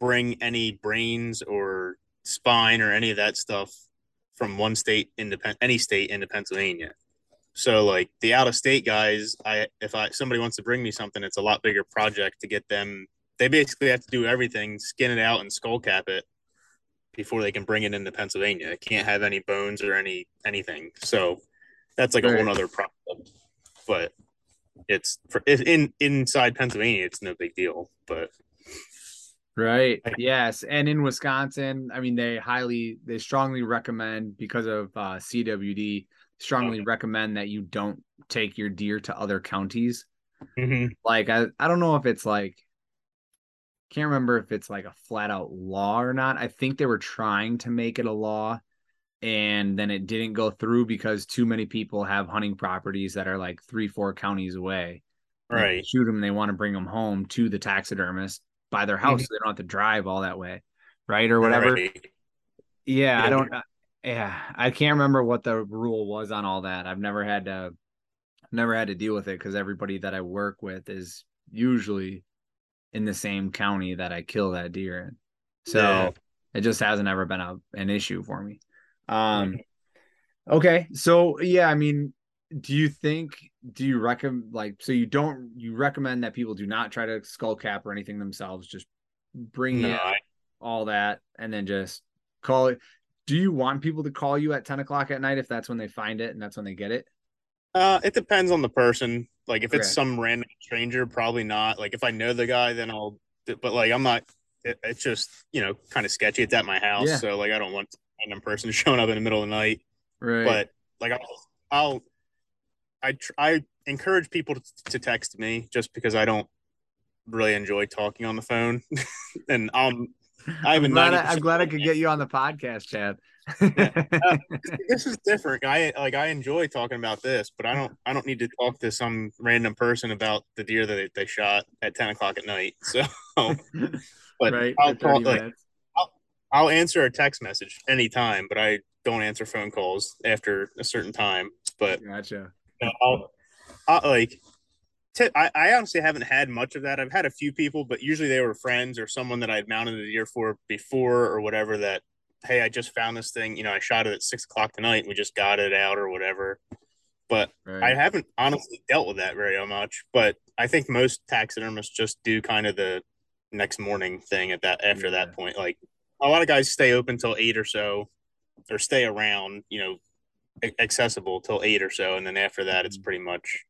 bring any brains or spine or any of that stuff from one state into any state into Pennsylvania. So like the out of state guys, I if I somebody wants to bring me something, it's a lot bigger project to get them. They basically have to do everything, skin it out and skull cap it before they can bring it into Pennsylvania. It can't have any bones or any anything. So that's like a whole other problem. But it's for in inside Pennsylvania, it's no big deal. But
Right. Yes. And in Wisconsin, I mean, they highly, they strongly recommend because of uh, CWD, strongly recommend that you don't take your deer to other counties. Like, I, I don't know if it's like, can't remember if it's like a flat out law or not. I think they were trying to make it a law and then it didn't go through because too many people have hunting properties that are like three, four counties away.
Right,
shoot them, they want to bring them home to the taxidermist by their house. so they don't have to drive all that way, right? Or whatever.
Right.
Yeah, I don't. uh, Yeah, I can't remember what the rule was on all that. I've never had to, never had to deal with it because everybody that I work with is usually in the same county that I kill that deer in. So
Yeah.
it just hasn't ever been a, an issue for me. Um, okay, so yeah, I mean, do you think? Do you recommend like so you don't you recommend that people do not try to skull cap or anything themselves? Just bring
No,
in
I,
all that and then just call it. Do you want people to call you at 10 o'clock at night if that's when they find it and that's when they get it?
Uh, it depends on the person. Like if it's some random stranger, probably not. Like if I know the guy, then I'll. But like I'm not. It, it's just you know kind of sketchy. It's at my house,
Yeah.
so like I don't want random person showing up in the middle of the night.
Right.
But like I'll, I'll I tr- I encourage people to, to text me just because I don't really enjoy talking on the phone, and um I have a
I'm glad, I, I'm glad I could get you on the podcast, Chad.
this is different. I like I enjoy talking about this, but I don't I don't need to talk to some random person about the deer that they, they shot at ten o'clock at night. So, but
right.
I'll
for 30
talk, like
minutes.
I'll answer a text message anytime, but I don't answer phone calls after a certain time. But
Gotcha.
you know, I'll, I'll like. T- I, I honestly haven't had much of that. I've had a few people, but usually they were friends or someone that I'd mounted a deer for before or whatever. That hey, I just found this thing. You know, I shot it at six o'clock tonight. And we just got it out or whatever. But
Right.
I haven't honestly dealt with that very much. But I think most taxidermists just do kind of the next morning thing at that after
Yeah.
that point. Like a lot of guys stay open till eight or so, or stay around. You know, accessible till eight or so, and then after that, it's
Mhm.
pretty much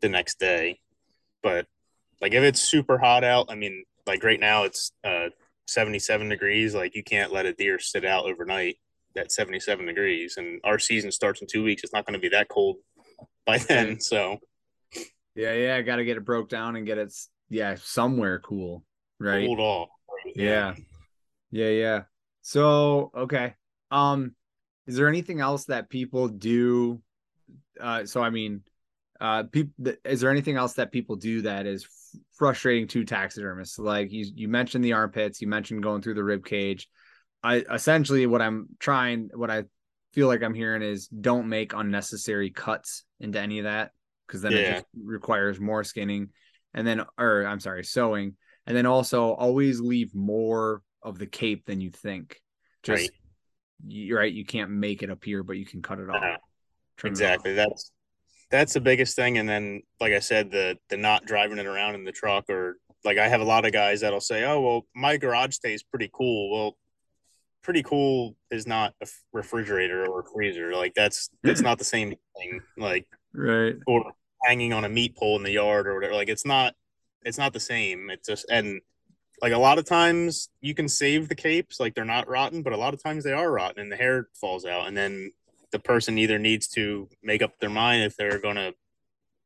the next day. But like if it's super hot out, I mean, like right now it's uh 77 degrees. Like you can't let a deer sit out overnight at 77 degrees, and our season starts in two weeks. It's not going to be that cold by then. So
yeah, yeah. I got to get it broke down and get it, yeah, somewhere cool. Right.
cold off.
Yeah. Yeah, yeah. So, okay. Um is there anything else that people do uh so I mean uh people is there anything else that people do that is f- frustrating to taxidermists? Like you you mentioned the armpits, you mentioned going through the rib cage. I essentially what I'm trying what I feel like I'm hearing is don't make unnecessary cuts into any of that because then it just requires more skinning and then or I'm sorry, sewing and then also always leave more of the cape than you think. Just
Right.
you're right, you can't make it appear, but you can cut it off.
Uh-huh.
Trim it off.
Exactly. That's that's the biggest thing. And then, like I said, the the not driving it around in the truck, or like I have a lot of guys that'll say, "Oh, well, my garage stays pretty cool." Well, pretty cool is not a refrigerator or a freezer. Like that's that's not the same thing. Like
Right.
or hanging on a meat pole in the yard or whatever. Like it's not it's not the same. It's just and like a lot of times you can save the capes, like they're not rotten, but a lot of times they are rotten and the hair falls out. And then the person either needs to make up their mind if they're gonna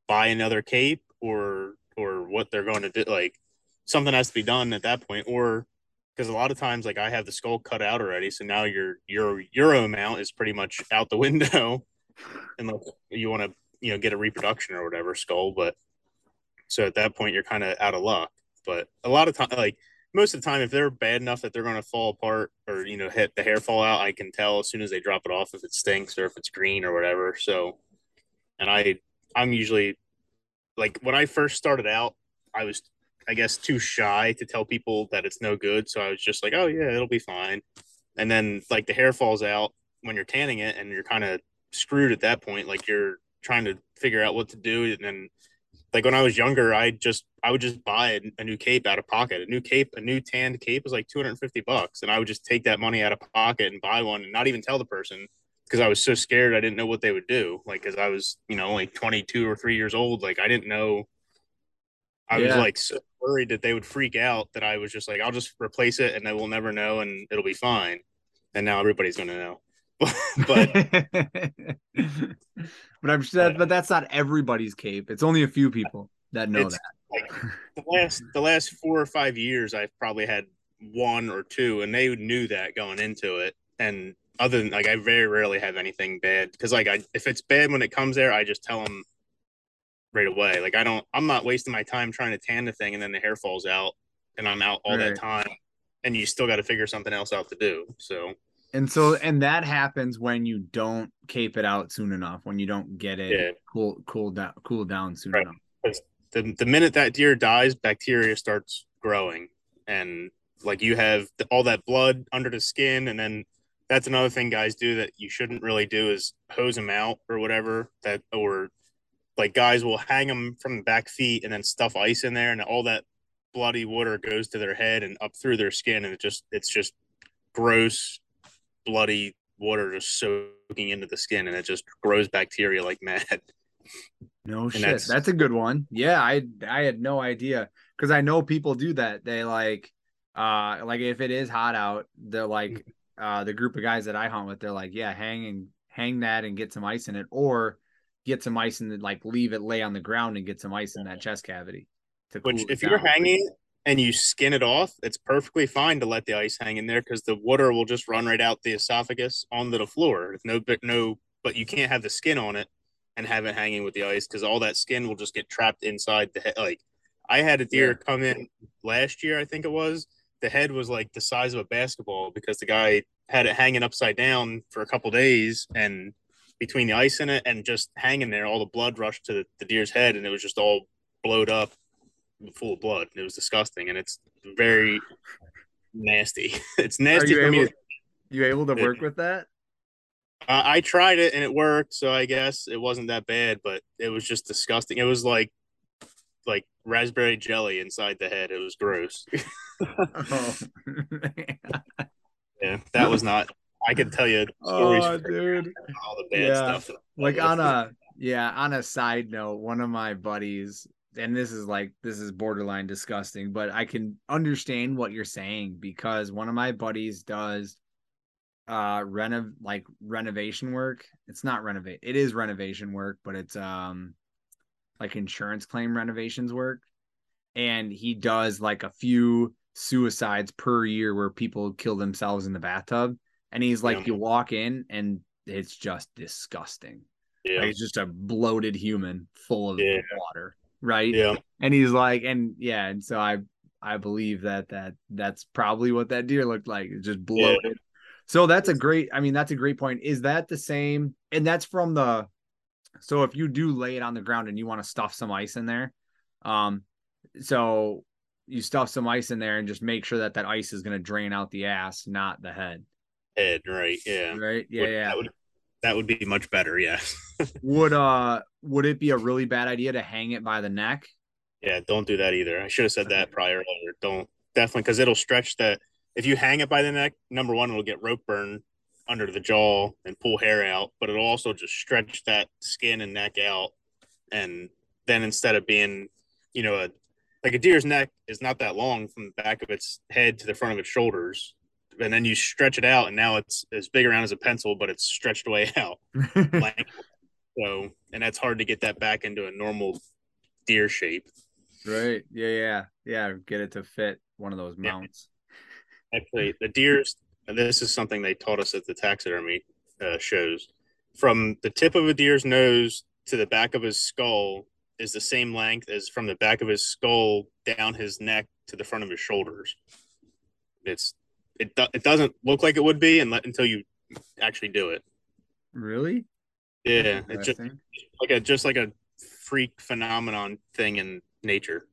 buy another cape or or what they're going to do. Like something has to be done at that point, or because a lot of times like I have the skull cut out already, so now your your euro mount is pretty much out the window, unless you want to you know get a reproduction or whatever skull. But So at that point, you're kind of out of luck. But a lot of time, like most of the time, if they're bad enough that they're going to fall apart or you know hit the hair fall out, I can tell as soon as they drop it off if it stinks or if it's green or whatever. So, and I I'm usually like when I first started out, I was I guess too shy to tell people that it's no good. So I was just like, oh yeah, it'll be fine. And then like the hair falls out when you're tanning it, and you're kind of screwed at that point. Like you're trying to figure out what to do, and then like when I was younger, I just I would just buy a, new cape out of pocket. A new cape, a new tanned cape was like 250 bucks, and I would just take that money out of pocket and buy one, and not even tell the person because I was so scared I didn't know what they would do. Like, because I was you know only 22 or three years old, like I didn't know. I yeah. was like so worried that they would freak out that I was just like, I'll just replace it and they will never know and it'll be fine. And now everybody's gonna know. but
but I'm sure that, but that's not everybody's cape. It's only a few people that know that.
Like the last the last four or five years, I've probably had one or two, and they knew that going into it. And other than like, I very rarely have anything bad because like I if it's bad when it comes there, I just tell them right away. Like I don't, I'm not wasting my time trying to tan the thing, and then the hair falls out, and I'm out all right. that time, and you still got to figure something else out to do. So
and so, and that happens when you don't cape it out soon enough, when you don't get it yeah. cool, cool down, cool down soon right. enough.
The, the minute that deer dies, bacteria starts growing, and like you have all that blood under the skin, and then that's another thing guys do that you shouldn't really do is hose them out or whatever. That or like guys will hang them from the back feet and then stuff ice in there, and all that bloody water goes to their head and up through their skin, and it just it's just gross bloody water just soaking into the skin and it just grows bacteria like mad.
No and shit. That's, that's, a good one. Yeah, I I had no idea because I know people do that. They like uh like if it is hot out, they're like mm-hmm. uh the group of guys that I hunt with, they're like, yeah, hang and hang that and get some ice in it, or get some ice and like leave it lay on the ground and get some ice in that chest cavity.
Which if you're hanging and you skin it off, it's perfectly fine to let the ice hang in there because the water will just run right out the esophagus onto the floor. No, but no, but you can't have the skin on it and have it hanging with the ice because all that skin will just get trapped inside the head. Like I had a deer yeah. come in last year, I think it was. The head was like the size of a basketball because the guy had it hanging upside down for a couple days and between the ice in it and just hanging there, all the blood rushed to the, the deer's head and it was just all blowed up full of blood. It was disgusting, and it's very nasty. it's nasty for
able,
me.
you able to work it, with that?
Uh, I tried it and it worked, so I guess it wasn't that bad, but it was just disgusting. It was like like raspberry jelly inside the head. It was gross. oh, yeah, that was not. I can tell you
stories. Oh, dude, all the bad yeah. stuff. Like on a yeah, on a side note, one of my buddies and this is like this is borderline disgusting, but I can understand what you're saying because one of my buddies does uh renov like renovation work. It's not renovate. It is renovation work, but it's um like insurance claim renovations work. And he does like a few suicides per year where people kill themselves in the bathtub. And he's like, yeah. you walk in and it's just disgusting. Yeah. Like, it's just a bloated human full of yeah. water right?
Yeah.
And he's like, and yeah, and so I I believe that that that's probably what that deer looked like. It just bloated. Yeah. So that's a great. I mean, that's a great point. Is that the same? And that's from the. So if you do lay it on the ground and you want to stuff some ice in there, um, so you stuff some ice in there and just make sure that that ice is going to drain out the ass, not the head.
Head, right? Yeah.
Right. Yeah. Would, yeah.
That would that would be much better. Yeah.
would uh would it be a really bad idea to hang it by the neck?
Yeah, don't do that either. I should have said that prior. Don't definitely because it'll stretch the. If you hang it by the neck, number one, it'll get rope burn under the jaw and pull hair out, but it'll also just stretch that skin and neck out. And then instead of being, you know, a like a deer's neck is not that long from the back of its head to the front of its shoulders and then you stretch it out, and now it's as big around as a pencil, but it's stretched way out. so, and that's hard to get that back into a normal deer shape.
Right. Yeah. Yeah. Yeah. Get it to fit one of those mounts.
Yeah. Actually, the deers. This is something they taught us at the taxidermy uh, shows. From the tip of a deer's nose to the back of his skull, is the same length as from the back of his skull down his neck to the front of his shoulders. It's it do, it doesn't look like it would be until you actually do it.
Really?
Yeah, it's just like a just like a freak phenomenon thing in nature.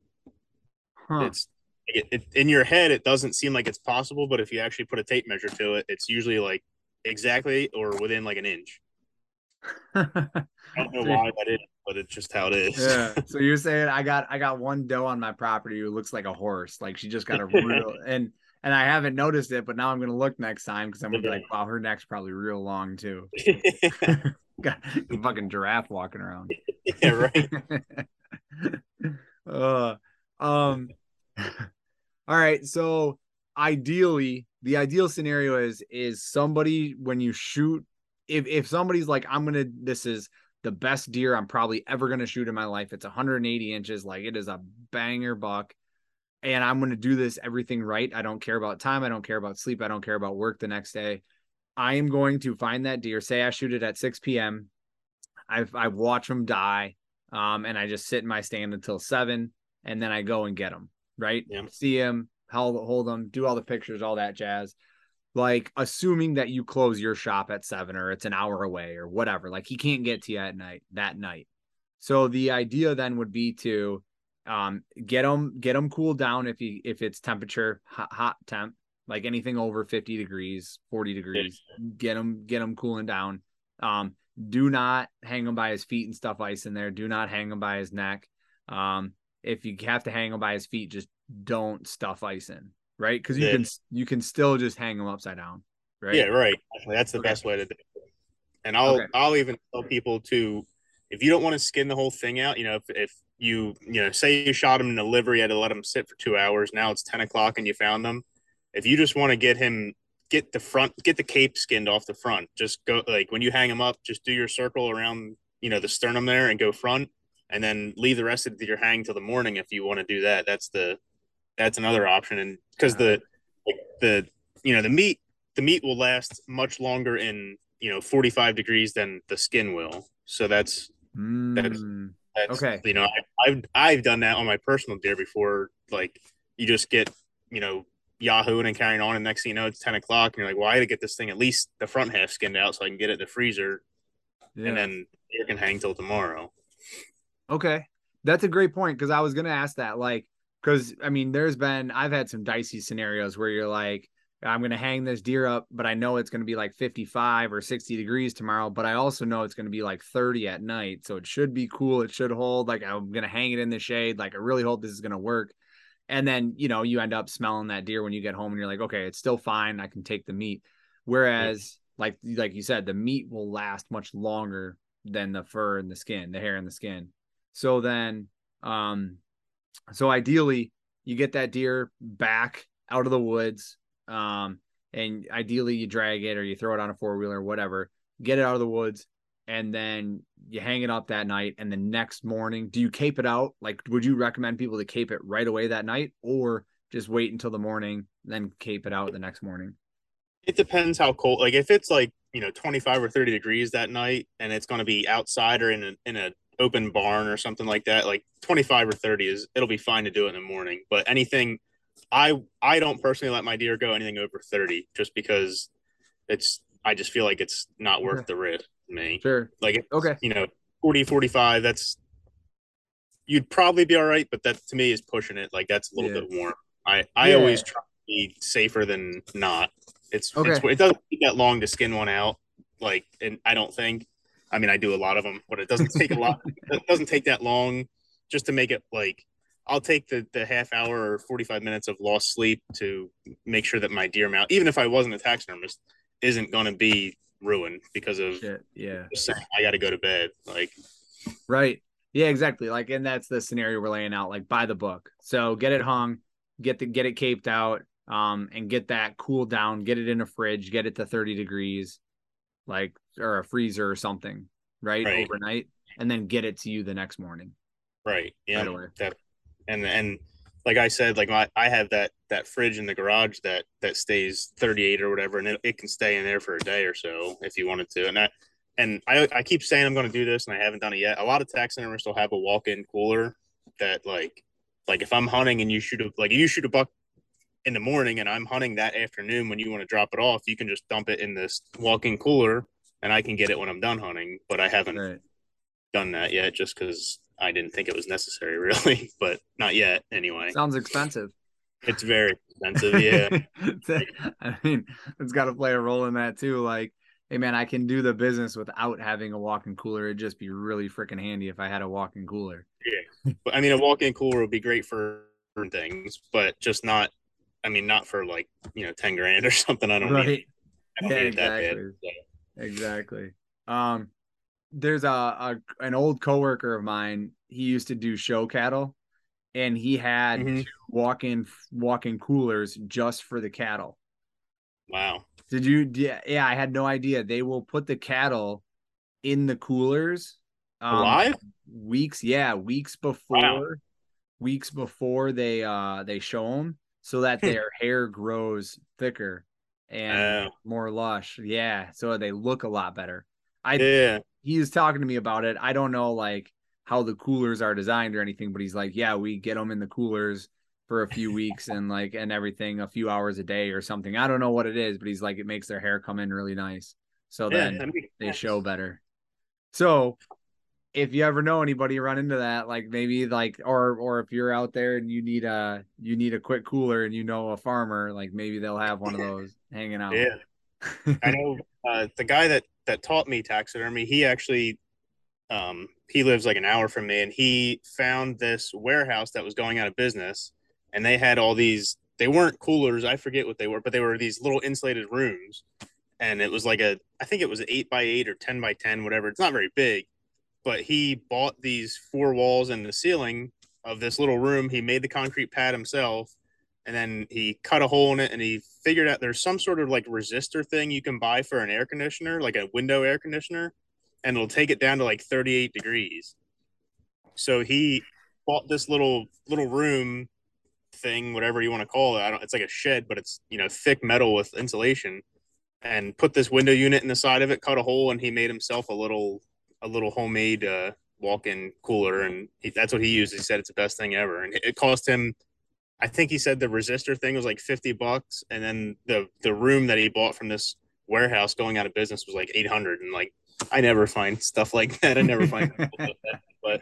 Huh. It's it, it, in your head. It doesn't seem like it's possible, but if you actually put a tape measure to it, it's usually like exactly or within like an inch. I don't know why that is, but it's just how it is.
yeah. So you're saying I got I got one doe on my property who looks like a horse, like she just got a real and and I haven't noticed it, but now I'm gonna look next time because I'm gonna be like, wow, her neck's probably real long too. got a fucking giraffe walking around.
Yeah, right.
uh, um. All right, so ideally, the ideal scenario is is somebody when you shoot, if if somebody's like, I'm gonna, this is the best deer I'm probably ever gonna shoot in my life. It's 180 inches, like it is a banger buck and I'm going to do this everything right. I don't care about time. I don't care about sleep. I don't care about work the next day. I am going to find that deer. Say I shoot it at 6 p.m. I've I watch them die, um, and I just sit in my stand until seven, and then I go and get them. Right, yeah. see him, hold hold them, do all the pictures, all that jazz. Like assuming that you close your shop at seven or it's an hour away or whatever. Like he can't get to you at night that night. So the idea then would be to um, get them get them cooled down if you if it's temperature hot, hot temp like anything over 50 degrees 40 degrees get them get them cooling down. Um do not hang him by his feet and stuff ice in there. Do not hang him by his neck. Um if you have to hang him by his feet just don't stuff ice in right? Because you yeah. can you can still just hang him upside down right?
Yeah right. That's the okay. best way to do it. And i'll okay. i'll even tell people to if you don't want to skin the whole thing out you know if, if you you know say you shot him in the liver you had to let him sit for two hours. Now it's 10 o'clock and you found them if you just want to get him get the front get the cape skinned off the front just go like when you hang him up just do your circle around you know the sternum there and go front and then leave the rest of your hang till the morning if you want to do that. That's the that's another option. And because the the you know the meat the meat will last much longer in you know 45 degrees than the skin will. So that's
mm. that's
that's, okay. You know, I, have I've done that on my personal deer before. Like you just get, you know, Yahoo and carrying on, and next thing you know, it's ten o'clock, and you're like, "Well, I got to get this thing at least the front half skinned out so I can get it in the freezer, yeah. and then it can hang till tomorrow."
Okay, that's a great point because I was gonna ask that, like, because I mean, there's been I've had some dicey scenarios where you're like, I'm going to hang this deer up, but I know it's going to be like 55 or 60 degrees tomorrow, but I also know it's going to be like 30 at night. So it should be cool. It should hold. Like I'm going to hang it in the shade. Like I really hope this is going to work. And then, you know, you end up smelling that deer when you get home and you're like, okay, it's still fine. I can take the meat. Whereas, like, like you said, the meat will last much longer than the fur and the skin, the hair and the skin. So then, um, so ideally, you get that deer back out of the woods um, and ideally you drag it or you throw it on a four wheeler or whatever, get it out of the woods, and then you hang it up that night. And the next morning, do you cape it out? Like, would you recommend people to cape it right away that night, or just wait until the morning, then cape it out the next morning?
It depends how cold. Like, if it's like you know 25 or 30 degrees that night, and it's going to be outside or in a in a open barn or something like that, like 25 or 30 is it'll be fine to do it in the morning. But anything I I don't personally let my deer go anything over 30 just because it's I just feel like it's not worth the risk to me.
Sure.
Like
okay.
You know, 40 45 that's you'd probably be all right, but that to me is pushing it. Like that's a little yeah. bit warm. I I yeah. always try to be safer than not. It's, okay. it's it doesn't take that long to skin one out. Like, and I don't think. I mean, I do a lot of them, but it doesn't take a lot. it doesn't take that long just to make it like I'll take the the half hour or 45 minutes of lost sleep to make sure that my deer mount, even if I wasn't a taxidermist, isn't going to be ruined because of
Shit, yeah.
I got to go to bed. Like,
right. Yeah, exactly. Like, and that's the scenario we're laying out, like by the book. So get it hung, get the get it caped out, um, and get that cooled down, get it in a fridge, get it to 30 degrees, like or a freezer or something, right? right. Overnight, and then get it to you the next morning.
Right. Yeah. Right that and and like I said, like I, I have that that fridge in the garage that that stays 38 or whatever, and it, it can stay in there for a day or so if you wanted to. And I and I, I keep saying I'm going to do this and I haven't done it yet. A lot of tax taxidermists will have a walk-in cooler that like, like if I'm hunting and you shoot a, like you shoot a buck in the morning and I'm hunting that afternoon when you want to drop it off, you can just dump it in this walk-in cooler and I can get it when I'm done hunting, but I haven't right. done that yet just because I didn't think it was necessary really, but not yet anyway.
Sounds expensive.
It's very expensive, yeah.
I mean, it's got to play a role in that too. Like, hey man, I can do the business without having a walk-in cooler. It'd just be really freaking handy if I had a walk-in cooler.
Yeah, but I mean, a walk-in cooler would be great for things, but just not. I mean, not for like you know ten grand or something. I don't right. need. I don't
yeah, need exactly. Bad, so. Exactly. Um, there's a, a an old coworker of mine. He used to do show cattle, and he had mm-hmm. walk-in walk-in coolers just for the cattle.
Wow.
Did you? Yeah, yeah, I had no idea. They will put the cattle in the coolers.
Um, Alive?
Weeks, yeah, weeks before, wow. weeks before they uh they show them, so that hmm. their hair grows thicker and uh, more lush. Yeah, so they look a lot better. I yeah. He was talking to me about it. I don't know like how the coolers are designed or anything, but he's like, yeah, we get them in the coolers for a few weeks and like and everything a few hours a day or something. I don't know what it is, but he's like it makes their hair come in really nice. So yeah, then they show better. So if you ever know anybody run into that, like maybe like or or if you're out there and you need a you need a quick cooler and you know a farmer, like maybe they'll have one of those hanging out.
Yeah. I know uh, the guy that that taught me taxidermy, he actually um he lives like an hour from me and he found this warehouse that was going out of business and they had all these they weren't coolers i forget what they were but they were these little insulated rooms and it was like a i think it was eight by eight or 10 by 10 whatever it's not very big but he bought these four walls and the ceiling of this little room he made the concrete pad himself and then he cut a hole in it and he figured out there's some sort of like resistor thing you can buy for an air conditioner like a window air conditioner and it'll take it down to like 38 degrees so he bought this little little room thing, whatever you want to call it. I don't. It's like a shed, but it's you know thick metal with insulation, and put this window unit in the side of it, cut a hole, and he made himself a little a little homemade uh, walk-in cooler, and he, that's what he used. He said it's the best thing ever, and it cost him. I think he said the resistor thing was like fifty bucks, and then the the room that he bought from this warehouse going out of business was like eight hundred, and like I never find stuff like that. I never find that, but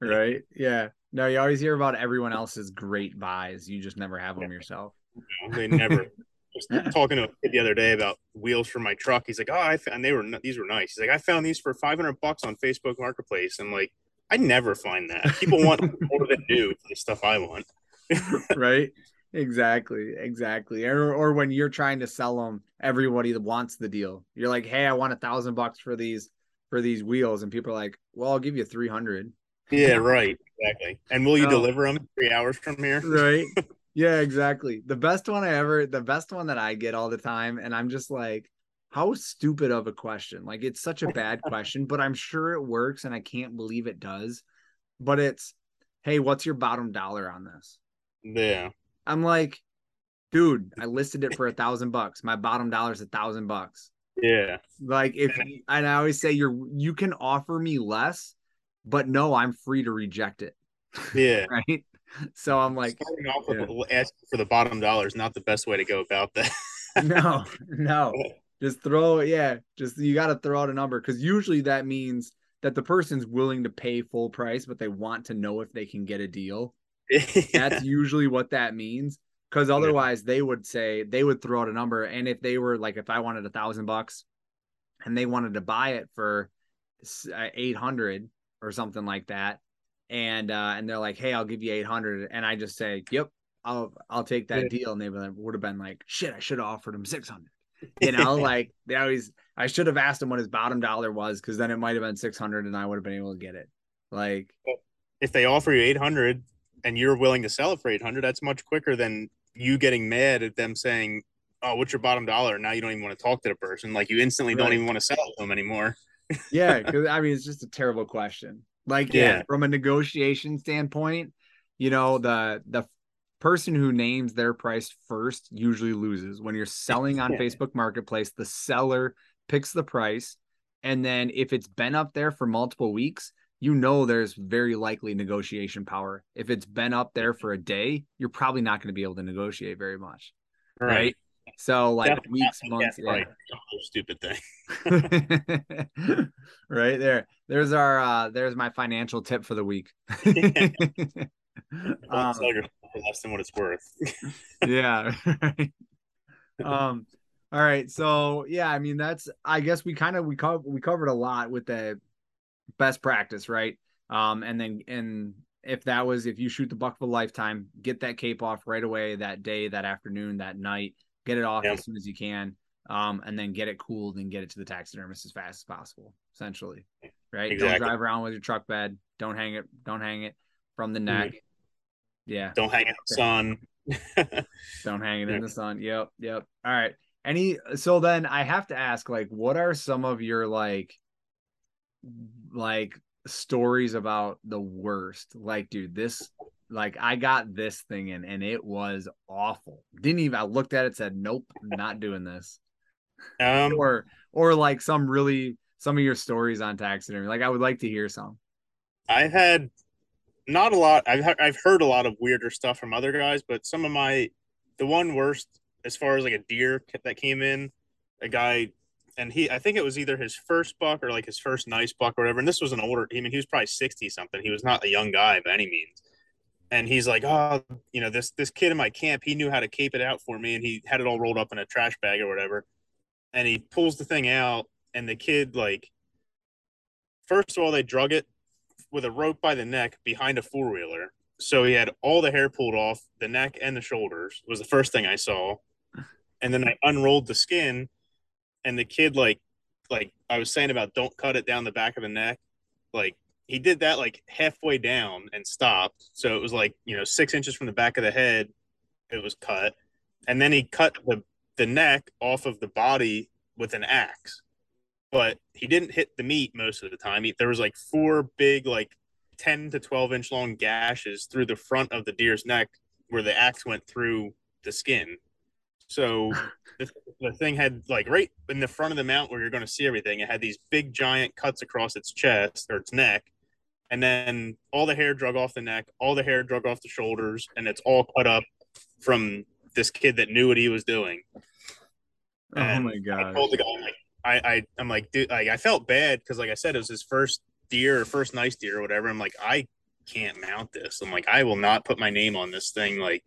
right, yeah. No, you always hear about everyone else's great buys. You just never have them yourself.
No, they never. was talking to a kid the other day about wheels for my truck. He's like, "Oh, I found they were these were nice." He's like, "I found these for 500 bucks on Facebook Marketplace." I'm like, "I never find that. People want more than new for the stuff I want."
right? Exactly, exactly. Or or when you're trying to sell them, everybody wants the deal. You're like, "Hey, I want a thousand bucks for these for these wheels," and people are like, "Well, I'll give you 300."
Yeah, right. Exactly. And will you oh. deliver them three hours from here?
Right. Yeah, exactly. The best one I ever, the best one that I get all the time, and I'm just like, how stupid of a question. Like it's such a bad question, but I'm sure it works and I can't believe it does. But it's, hey, what's your bottom dollar on this?
Yeah.
I'm like, dude, I listed it for a thousand bucks. My bottom dollar is a thousand bucks.
Yeah.
Like if and I always say you're you can offer me less but no, I'm free to reject it.
Yeah.
right. So I'm like,
yeah. asking for the bottom dollar is not the best way to go about that.
no, no. Just throw, yeah, just you got to throw out a number because usually that means that the person's willing to pay full price, but they want to know if they can get a deal. Yeah. That's usually what that means. Because otherwise, yeah. they would say they would throw out a number, and if they were like, if I wanted a thousand bucks, and they wanted to buy it for uh, eight hundred, or something like that and uh and they're like hey i'll give you 800 and i just say yep i'll i'll take that deal and they would have been like shit i should have offered him 600 you know like they always i should have asked him what his bottom dollar was because then it might have been 600 and i would have been able to get it like
if they offer you 800 and you're willing to sell it for 800 that's much quicker than you getting mad at them saying oh what's your bottom dollar now you don't even want to talk to the person like you instantly right. don't even want to sell to them anymore
yeah, because I mean it's just a terrible question. Like, yeah. yeah, from a negotiation standpoint, you know, the the person who names their price first usually loses. When you're selling on yeah. Facebook Marketplace, the seller picks the price. And then if it's been up there for multiple weeks, you know there's very likely negotiation power. If it's been up there for a day, you're probably not going to be able to negotiate very much. Right. right? So like weeks, months, yeah.
Stupid thing.
right there. There's our uh there's my financial tip for the week.
um, sell your for less than what it's worth.
yeah. Right. Um all right. So yeah, I mean that's I guess we kind of we co- we covered a lot with the best practice, right? Um and then and if that was if you shoot the buck of a lifetime, get that cape off right away that day, that afternoon, that night, get it off yep. as soon as you can. Um, and then get it cooled and get it to the taxidermist as fast as possible, essentially. Right. Exactly. Don't drive around with your truck bed. Don't hang it, don't hang it from the neck. Mm-hmm. Yeah.
Don't hang it in the sun.
Don't hang it in the sun. Yep. Yep. All right. Any so then I have to ask, like, what are some of your like like stories about the worst? Like, dude, this like I got this thing in and it was awful. Didn't even I looked at it, said, Nope, not doing this. Um or or like some really some of your stories on taxidermy. Like I would like to hear some.
I've had not a lot. I've I've heard a lot of weirder stuff from other guys, but some of my the one worst as far as like a deer that came in, a guy and he I think it was either his first buck or like his first nice buck or whatever. And this was an older. I mean, he was probably sixty something. He was not a young guy by any means. And he's like, oh, you know, this this kid in my camp, he knew how to cape it out for me, and he had it all rolled up in a trash bag or whatever. And he pulls the thing out, and the kid like, first of all, they drug it with a rope by the neck behind a four wheeler. So he had all the hair pulled off the neck and the shoulders was the first thing I saw. And then I unrolled the skin and the kid like like I was saying about don't cut it down the back of the neck. Like he did that like halfway down and stopped. So it was like, you know, six inches from the back of the head, it was cut. And then he cut the, the neck off of the body with an axe but he didn't hit the meat most of the time. He, there was like four big, like 10 to 12 inch long gashes through the front of the deer's neck where the axe went through the skin. So the, the thing had like right in the front of the mount where you're going to see everything, it had these big giant cuts across its chest or its neck. And then all the hair drug off the neck, all the hair drug off the shoulders, and it's all cut up from this kid that knew what he was doing.
Oh and oh my god!
I told the guy, like, I, I I'm like, dude, like I felt bad because like I said, it was his first deer or first nice deer or whatever. I'm like, I can't mount this. I'm like, I will not put my name on this thing. Like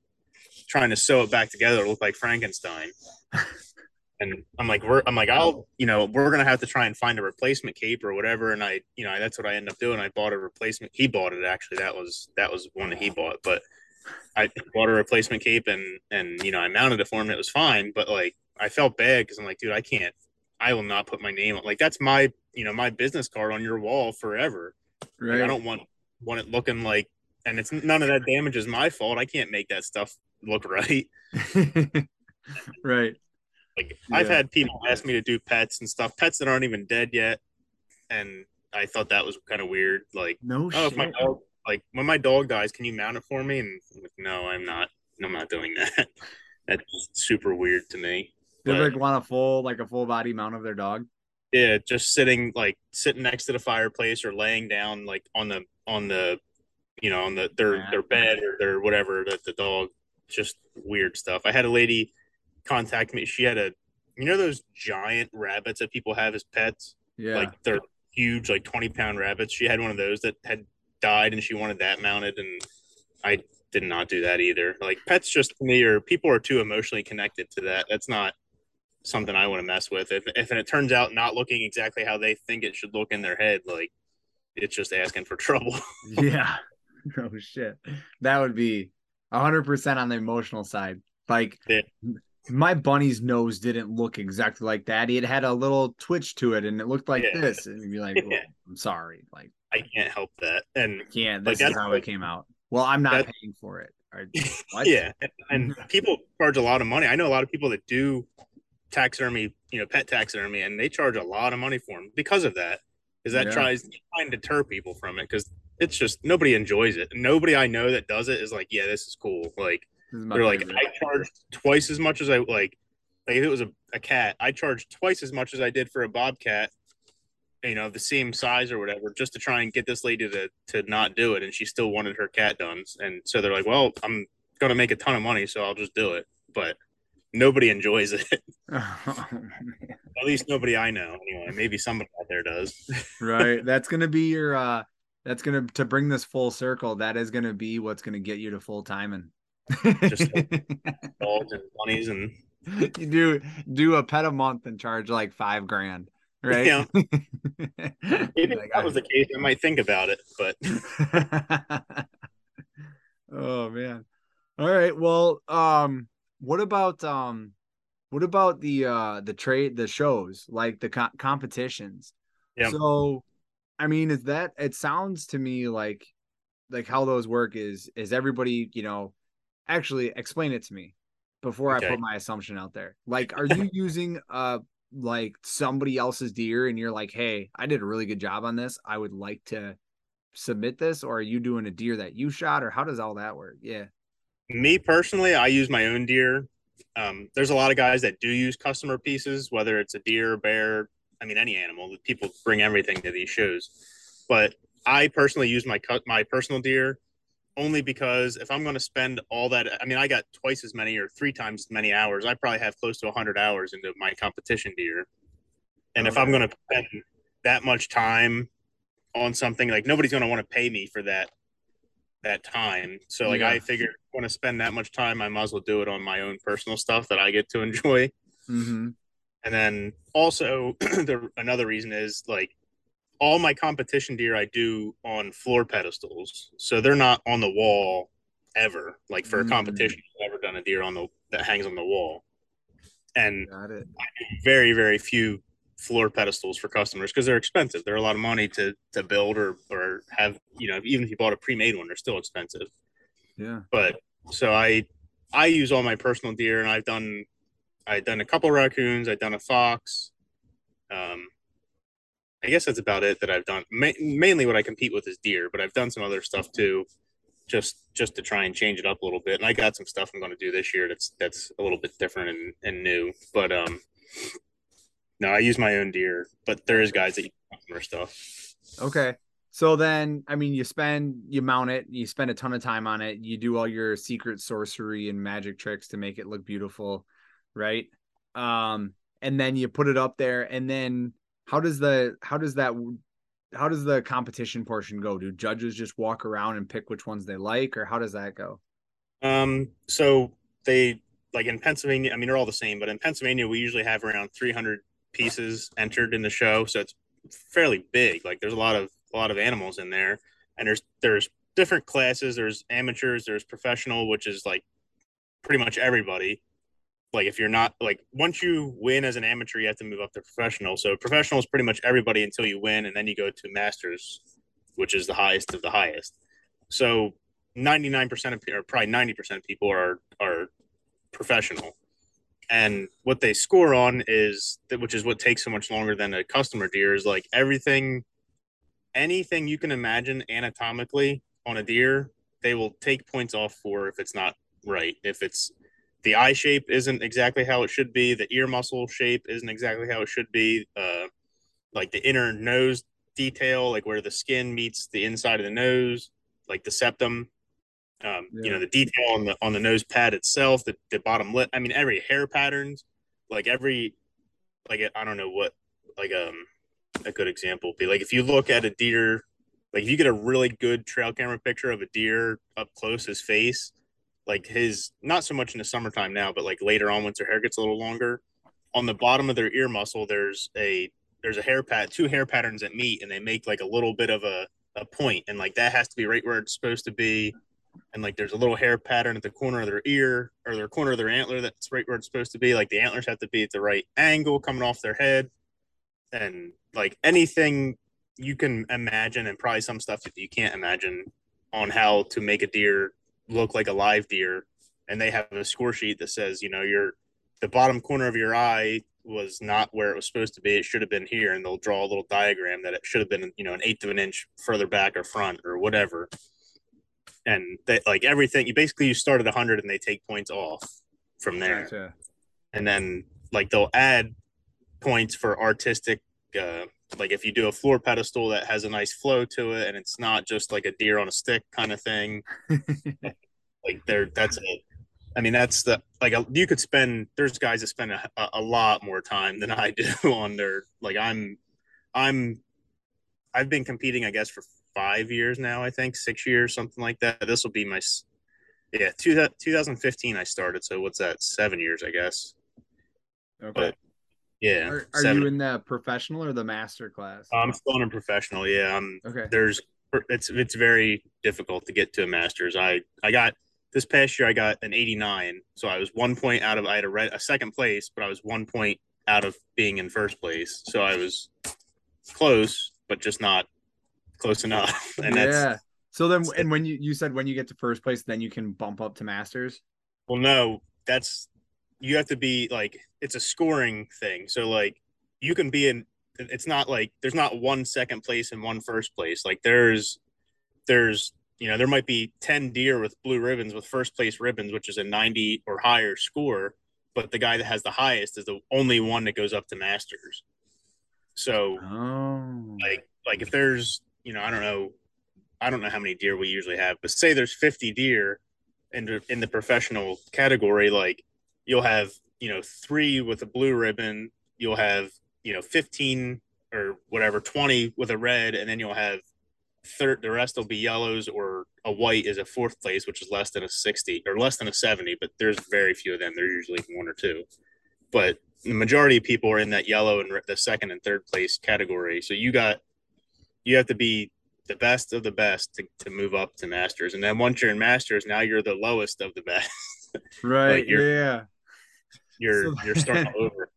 trying to sew it back together, look like Frankenstein. and I'm like, we're, I'm like, I'll, you know, we're gonna have to try and find a replacement cape or whatever. And I, you know, that's what I ended up doing. I bought a replacement. He bought it actually. That was that was one that he bought, but I bought a replacement cape and and you know I mounted it for him. It was fine, but like I felt bad because I'm like, dude, I can't I will not put my name on like that's my you know my business card on your wall forever. Right. Like, I don't want want it looking like and it's none of that damage is my fault. I can't make that stuff look right.
right.
Like yeah. I've had people ask me to do pets and stuff, pets that aren't even dead yet, and I thought that was kind of weird. Like,
no, oh,
shit. if my dog, like when my dog dies, can you mount it for me? And like, no, I'm not. I'm not doing that. That's super weird to me.
They like want a full like a full body mount of their dog.
Yeah, just sitting like sitting next to the fireplace or laying down like on the on the you know on the their yeah. their bed or their whatever that the dog just weird stuff. I had a lady contact me. She had a you know those giant rabbits that people have as pets.
Yeah,
like they're huge, like twenty pound rabbits. She had one of those that had died, and she wanted that mounted, and I did not do that either. Like pets, just to me, or people are too emotionally connected to that. That's not something I want to mess with. If if it turns out not looking exactly how they think it should look in their head, like it's just asking for trouble.
yeah. Oh shit. That would be hundred percent on the emotional side. Like yeah. my bunny's nose didn't look exactly like that. He had a little twitch to it and it looked like yeah. this. And you'd be like, well, I'm sorry. Like
I can't help that. And
yeah, this like, is how it came out. Well, I'm not paying for it.
yeah. And people charge a lot of money. I know a lot of people that do taxidermy, you know, pet taxidermy, and they charge a lot of money for them because of that. Because that yeah. tries trying to deter people from it because it's just nobody enjoys it. Nobody I know that does it is like, yeah, this is cool. Like they're like, I charge twice as much as I like. like if it was a, a cat, I charge twice as much as I did for a bobcat, you know, the same size or whatever, just to try and get this lady to to not do it, and she still wanted her cat done, and so they're like, well, I'm gonna make a ton of money, so I'll just do it, but nobody enjoys it. Oh, At least nobody I know, anyway. Maybe somebody out there does.
right. That's gonna be your uh that's gonna to bring this full circle. That is gonna be what's gonna get you to full time and Just like
dogs and bunnies and
you do do a pet a month and charge like five grand, right? Yeah.
Maybe like, that was the case. I might think about it, but
oh man. All right. Well, um, what about um, what about the uh the trade the shows like the co- competitions? Yeah. So, I mean, is that it sounds to me like like how those work is is everybody you know actually explain it to me before okay. I put my assumption out there. Like, are you using uh like somebody else's deer and you're like, hey, I did a really good job on this. I would like to submit this, or are you doing a deer that you shot, or how does all that work? Yeah.
Me personally, I use my own deer. Um, there's a lot of guys that do use customer pieces, whether it's a deer, bear, I mean any animal. People bring everything to these shows, but I personally use my cut my personal deer only because if I'm going to spend all that, I mean, I got twice as many or three times as many hours. I probably have close to 100 hours into my competition deer. And okay. if I'm going to spend that much time on something, like nobody's going to want to pay me for that that time. So like yeah. I figure want to spend that much time, I might as well do it on my own personal stuff that I get to enjoy. Mm-hmm. And then also the another reason is like all my competition deer I do on floor pedestals, so they're not on the wall ever. Like for a competition. I've never done a deer on the that hangs on the wall, and very very few floor pedestals for customers because they're expensive. They're a lot of money to to build or or have. You know, even if you bought a pre-made one, they're still expensive.
Yeah.
But so I I use all my personal deer, and I've done I've done a couple raccoons. I've done a fox. Um, I guess that's about it that I've done. Ma- mainly, what I compete with is deer, but I've done some other stuff too, just just to try and change it up a little bit. And I got some stuff I'm going to do this year that's that's a little bit different and, and new. But um, no, I use my own deer, but there is guys that use customer stuff.
Okay. So then, I mean, you spend, you mount it, you spend a ton of time on it, you do all your secret sorcery and magic tricks to make it look beautiful, right? Um, and then you put it up there, and then how does the how does that how does the competition portion go? Do judges just walk around and pick which ones they like, or how does that go?
Um, so they like in Pennsylvania. I mean, they're all the same, but in Pennsylvania, we usually have around 300 pieces entered in the show, so it's fairly big. Like, there's a lot of a lot of animals in there, and there's there's different classes. There's amateurs, there's professional, which is like pretty much everybody, like if you're not like once you win as an amateur you have to move up to professional. So professional is pretty much everybody until you win and then you go to masters which is the highest of the highest. So 99% of or probably 90% of people are are professional and what they score on is that which is what takes so much longer than a customer deer is like everything anything you can imagine anatomically on a deer they will take points off for if it's not right if it's the eye shape isn't exactly how it should be. The ear muscle shape isn't exactly how it should be. Uh, like the inner nose detail, like where the skin meets the inside of the nose, like the septum. Um, yeah. You know, the detail on the on the nose pad itself, the, the bottom lip. I mean, every hair patterns, like every, like I don't know what, like um, a good example would be like if you look at a deer, like if you get a really good trail camera picture of a deer up close, his face, like his not so much in the summertime now, but like later on once their hair gets a little longer, on the bottom of their ear muscle there's a there's a hair pat two hair patterns that meet and they make like a little bit of a, a point and like that has to be right where it's supposed to be and like there's a little hair pattern at the corner of their ear or their corner of their antler that's right where it's supposed to be. Like the antlers have to be at the right angle coming off their head. And like anything you can imagine and probably some stuff that you can't imagine on how to make a deer look like a live deer. And they have a score sheet that says you know your the bottom corner of your eye was not where it was supposed to be. It should have been here. And they'll draw a little diagram that it should have been you know an eighth of an inch further back or front or whatever and they like everything you basically you start at 100 and they take points off from there. Gotcha. and then like they'll add points for artistic uh, like if you do a floor pedestal that has a nice flow to it and it's not just like a deer on a stick kind of thing. Like there that's it. I mean that's the like you could spend there's guys that spend a, a lot more time than i do on their like i'm i'm i've been competing i guess for five years now i think six years something like that this will be my yeah two, 2015 i started so what's that seven years i guess
okay but,
yeah.
Are, are you in the professional or the master class?
I'm still in a professional. Yeah. I'm,
okay.
There's it's it's very difficult to get to a master's. I I got this past year I got an 89, so I was one point out of I had a, red, a second place, but I was one point out of being in first place. So I was close, but just not close enough. And yeah. that's
so then and when you you said when you get to first place, then you can bump up to masters.
Well, no, that's you have to be like it's a scoring thing. So like you can be in it's not like there's not one second place and one first place. Like there's there's you know there might be 10 deer with blue ribbons with first place ribbons which is a 90 or higher score but the guy that has the highest is the only one that goes up to masters so
oh.
like like if there's you know i don't know i don't know how many deer we usually have but say there's 50 deer in the, in the professional category like you'll have you know three with a blue ribbon you'll have you know 15 or whatever 20 with a red and then you'll have third the rest will be yellows or a white is a fourth place which is less than a 60 or less than a 70 but there's very few of them. There's usually one or two. But the majority of people are in that yellow and the second and third place category. So you got you have to be the best of the best to, to move up to masters and then once you're in masters now you're the lowest of the best
right like yeah
you're so, you're starting over.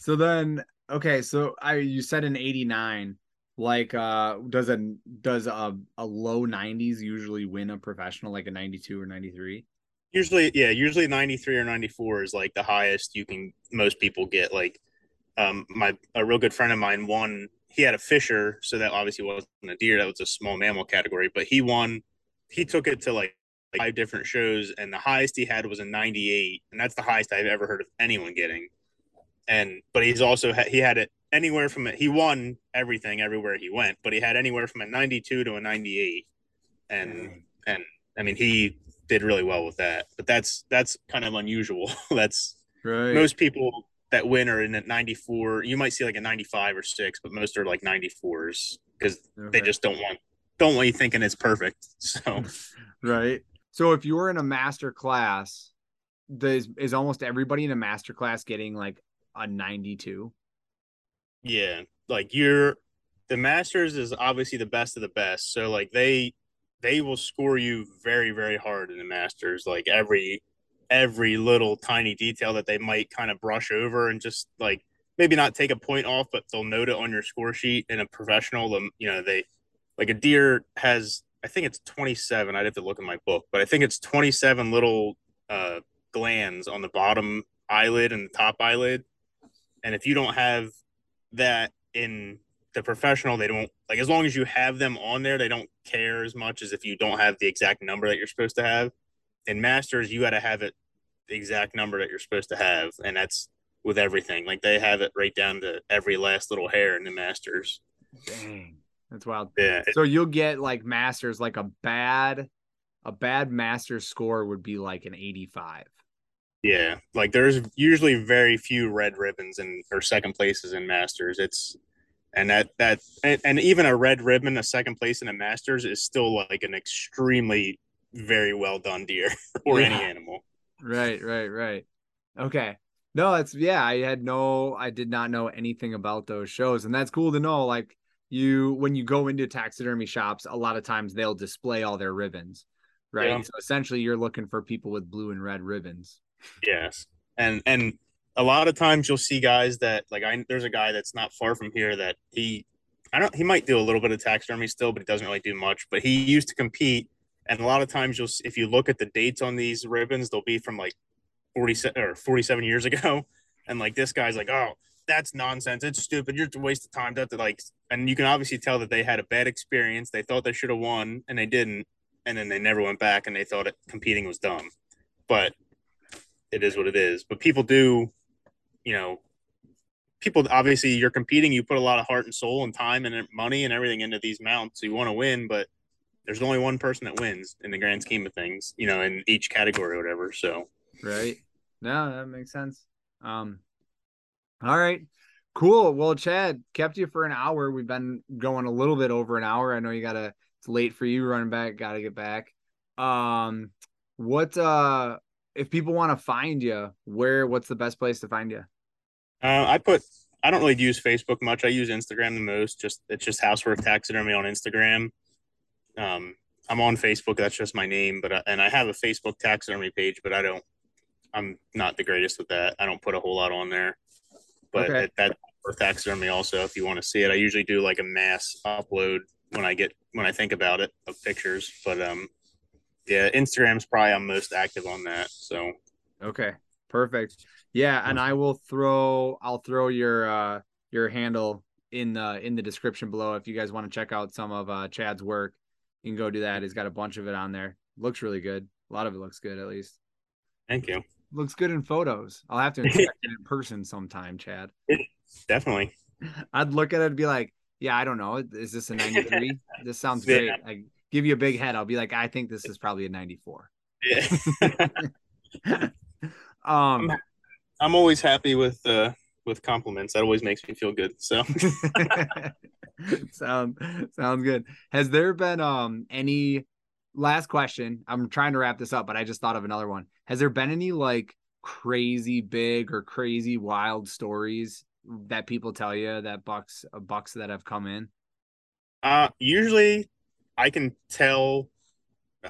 So then, okay, so I you said in 89. Like, uh, does a does a, a low 90s usually win a professional, like a 92 or 93?
Usually, yeah, usually 93 or 94 is like the highest you can most people get. Like, um, my a real good friend of mine won. He had a fisher, so that obviously wasn't a deer. That was a small mammal category, but he won. He took it to like five different shows, and the highest he had was a 98, and that's the highest I've ever heard of anyone getting. And but he's also he had it anywhere from it. He won everything everywhere he went, but he had anywhere from a 92 to a 98, and and I mean he did really well with that. But that's that's kind of unusual. that's
right.
Most people that win are in at 94. You might see like a 95 or six, but most are like 94s because okay. they just don't want don't want you thinking it's perfect. So
right. So if you're in a master class, does is almost everybody in a master class getting like a 92?
Yeah, like you're the masters is obviously the best of the best. So like they they will score you very very hard in the masters. Like every every little tiny detail that they might kind of brush over and just like maybe not take a point off, but they'll note it on your score sheet. In a professional, them you know they like a deer has I think it's 27. I'd have to look in my book, but I think it's 27 little uh, glands on the bottom eyelid and the top eyelid. And if you don't have that in the professional, they don't like as long as you have them on there, they don't care as much as if you don't have the exact number that you're supposed to have. In masters, you got to have it the exact number that you're supposed to have, and that's with everything. Like they have it right down to every last little hair in the masters.
Dang. That's wild.
Yeah.
So you'll get like masters, like a bad, a bad master score would be like an 85.
Yeah. Like there's usually very few red ribbons and or second places in masters. It's, and that, that, and, and even a red ribbon, a second place in a masters is still like an extremely very well done deer or yeah. any animal.
Right. Right. Right. Okay. No, it's yeah. I had no, I did not know anything about those shows. And that's cool to know. Like, you when you go into taxidermy shops, a lot of times they'll display all their ribbons, right? Yeah. So essentially, you're looking for people with blue and red ribbons.
Yes, and and a lot of times you'll see guys that like I there's a guy that's not far from here that he I don't he might do a little bit of taxidermy still, but he doesn't really do much. But he used to compete, and a lot of times you'll if you look at the dates on these ribbons, they'll be from like forty or forty seven years ago, and like this guy's like, oh, that's nonsense. It's stupid. You're a waste of time. That like, and you can obviously tell that they had a bad experience. They thought they should have won, and they didn't, and then they never went back, and they thought it, competing was dumb. But it is what it is. But people do, you know, people obviously you're competing, you put a lot of heart and soul and time and money and everything into these mounts. You want to win, but there's only one person that wins in the grand scheme of things, you know, in each category or whatever. So,
right. No, that makes sense. Um, all right. Cool. Well, Chad kept you for an hour. We've been going a little bit over an hour. I know you gotta it's late for you running back, gotta get back. Um what uh if people want to find you, where what's the best place to find you?
Uh, I put I don't really use Facebook much. I use Instagram the most. Just it's just Houseworth Taxidermy on Instagram. Um, I'm on Facebook. That's just my name, but I, and I have a Facebook taxidermy page, but I don't. I'm not the greatest with that. I don't put a whole lot on there. But okay. that for taxidermy also, if you want to see it, I usually do like a mass upload when I get when I think about it of pictures. But um, yeah, Instagram's probably I'm most active on that. So
okay, perfect. Yeah, and I will throw I'll throw your uh your handle in the in the description below if you guys want to check out some of uh Chad's work. You can go do that. He's got a bunch of it on there. Looks really good. A lot of it looks good at least.
Thank you.
Looks good in photos. I'll have to inspect it in person sometime, Chad.
Definitely.
I'd look at it and be like, yeah, I don't know. Is this a 93? this sounds great. Yeah. I give you a big head. I'll be like, I think this is probably a 94. Yeah.
um I'm always happy with uh with compliments. That always makes me feel good. So
sound sounds good. Has there been um any last question? I'm trying to wrap this up, but I just thought of another one. Has there been any like crazy big or crazy wild stories that people tell you that bucks bucks that have come in?
Uh usually I can tell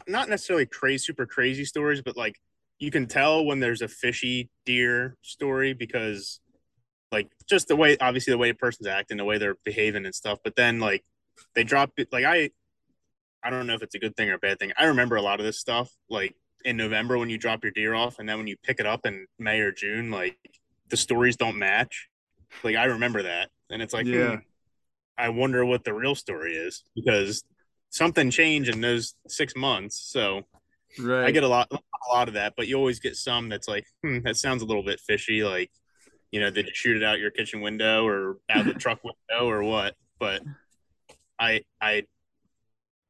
not necessarily crazy super crazy stories, but like you can tell when there's a fishy deer story because like just the way obviously the way a person's acting, the way they're behaving and stuff. But then like they drop it like I I don't know if it's a good thing or a bad thing. I remember a lot of this stuff like in November when you drop your deer off and then when you pick it up in May or June, like the stories don't match. Like I remember that. And it's like yeah. Hmm, I wonder what the real story is because something changed in those six months. So right. I get a lot a lot of that, but you always get some that's like, hmm, that sounds a little bit fishy. Like, you know, did you shoot it out your kitchen window or out the truck window or what? But I I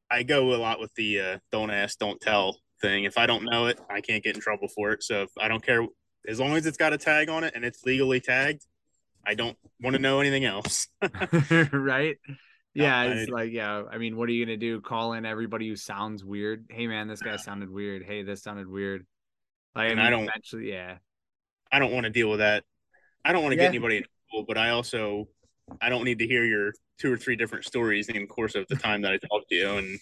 I go a lot with the uh, don't ask, don't tell thing. If I don't know it, I can't get in trouble for it. So if I don't care, as long as it's got a tag on it and it's legally tagged, I don't want to know anything else.
right? Yeah, it's like yeah. I mean, what are you gonna do? Call in everybody who sounds weird. Hey, man, this guy sounded weird. Hey, this sounded weird. Like, and I, mean, I don't eventually, yeah.
I don't want to deal with that. I don't want to yeah. get anybody in trouble, but I also I don't need to hear your two or three different stories in the course of the time that I talk to you, and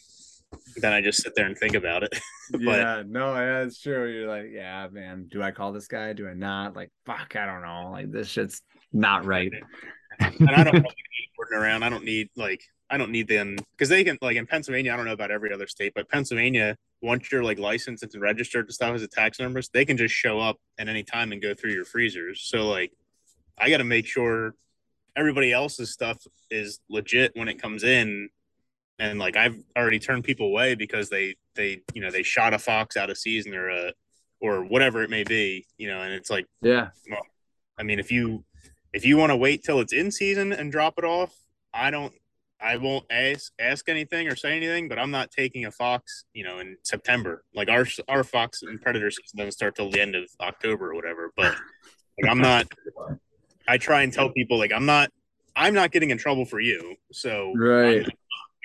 then I just sit there and think about it.
but, yeah, no, yeah, it's true. You're like, yeah, man, do I call this guy? Do I not? Like, fuck, I don't know. Like, this shit's not right.
and I don't really need around. I don't need like I don't need them because they can like in Pennsylvania. I don't know about every other state, but Pennsylvania, once you're like licensed and registered to stuff as a taxidermist, they can just show up at any time and go through your freezers. So like, I got to make sure everybody else's stuff is legit when it comes in, and like I've already turned people away because they they you know they shot a fox out of season or a or whatever it may be, you know, and it's like
yeah.
Well, I mean, if you if you want to wait till it's in season and drop it off, I don't I won't ask ask anything or say anything, but I'm not taking a fox, you know, in September. Like our our fox and predator season doesn't start till the end of October or whatever. But like I'm not. I try and tell people like I'm not. I'm not getting in trouble for you, so
right.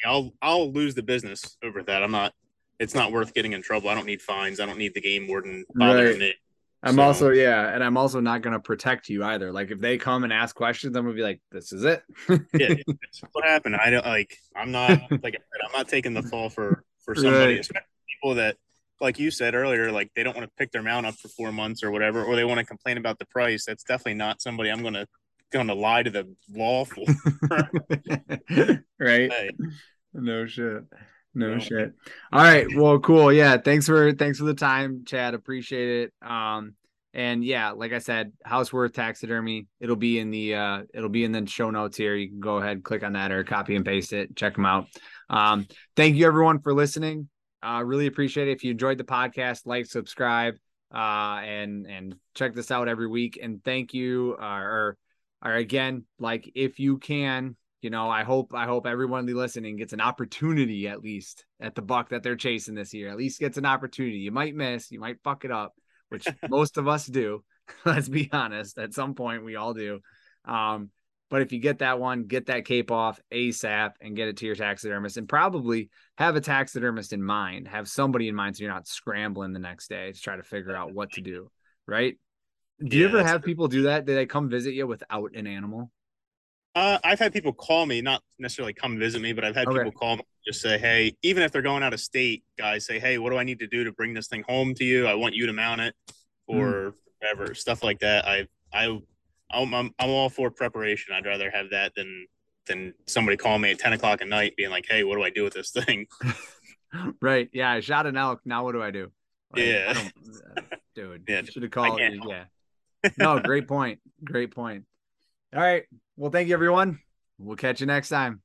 I'll I'll lose the business over that. I'm not. It's not worth getting in trouble. I don't need fines. I don't need the game warden bothering right. me.
I'm so, also yeah, and I'm also not gonna protect you either. Like if they come and ask questions, I'm gonna be like, "This is it."
yeah, what happened. I don't like. I'm not like I'm not taking the fall for for somebody, right. people that, like you said earlier, like they don't want to pick their mount up for four months or whatever, or they want to complain about the price. That's definitely not somebody I'm gonna gonna lie to the law for.
right. Hey. No shit. No shit. All right. Well, cool. Yeah. Thanks for thanks for the time, Chad. Appreciate it. Um, and yeah, like I said, Houseworth Taxidermy. It'll be in the uh it'll be in the show notes here. You can go ahead, click on that or copy and paste it. Check them out. Um, thank you everyone for listening. Uh really appreciate it. If you enjoyed the podcast, like, subscribe. uh, and and check this out every week. And thank you, uh, or or again, like if you can, you know, I hope I hope everyone listening gets an opportunity at least at the buck that they're chasing this year. At least gets an opportunity. You might miss, you might fuck it up, which most of us do. Let's be honest. At some point, we all do. Um, but if you get that one, get that cape off ASAP and get it to your taxidermist and probably have a taxidermist in mind. Have somebody in mind so you're not scrambling the next day to try to figure out what to do. Right. Do you ever have people do that? Do they come visit you without an animal?
Uh, I've had people call me, not necessarily come visit me, but I've had okay. people call me just say, Hey, even if they're going out of state, guys say, Hey, what do I need to do to bring this thing home to you? I want you to mount it or mm. whatever stuff like that. I, I I'm, I'm, I'm all for preparation. I'd rather have that than than somebody call me at 10 o'clock at night being like, hey, what do I do with this thing?
right. Yeah. I shot an elk. Now what do I do?
Like, yeah.
I uh, dude, yeah. should have called. Yeah. no, great point. Great point. All right. Well, thank you, everyone. We'll catch you next time.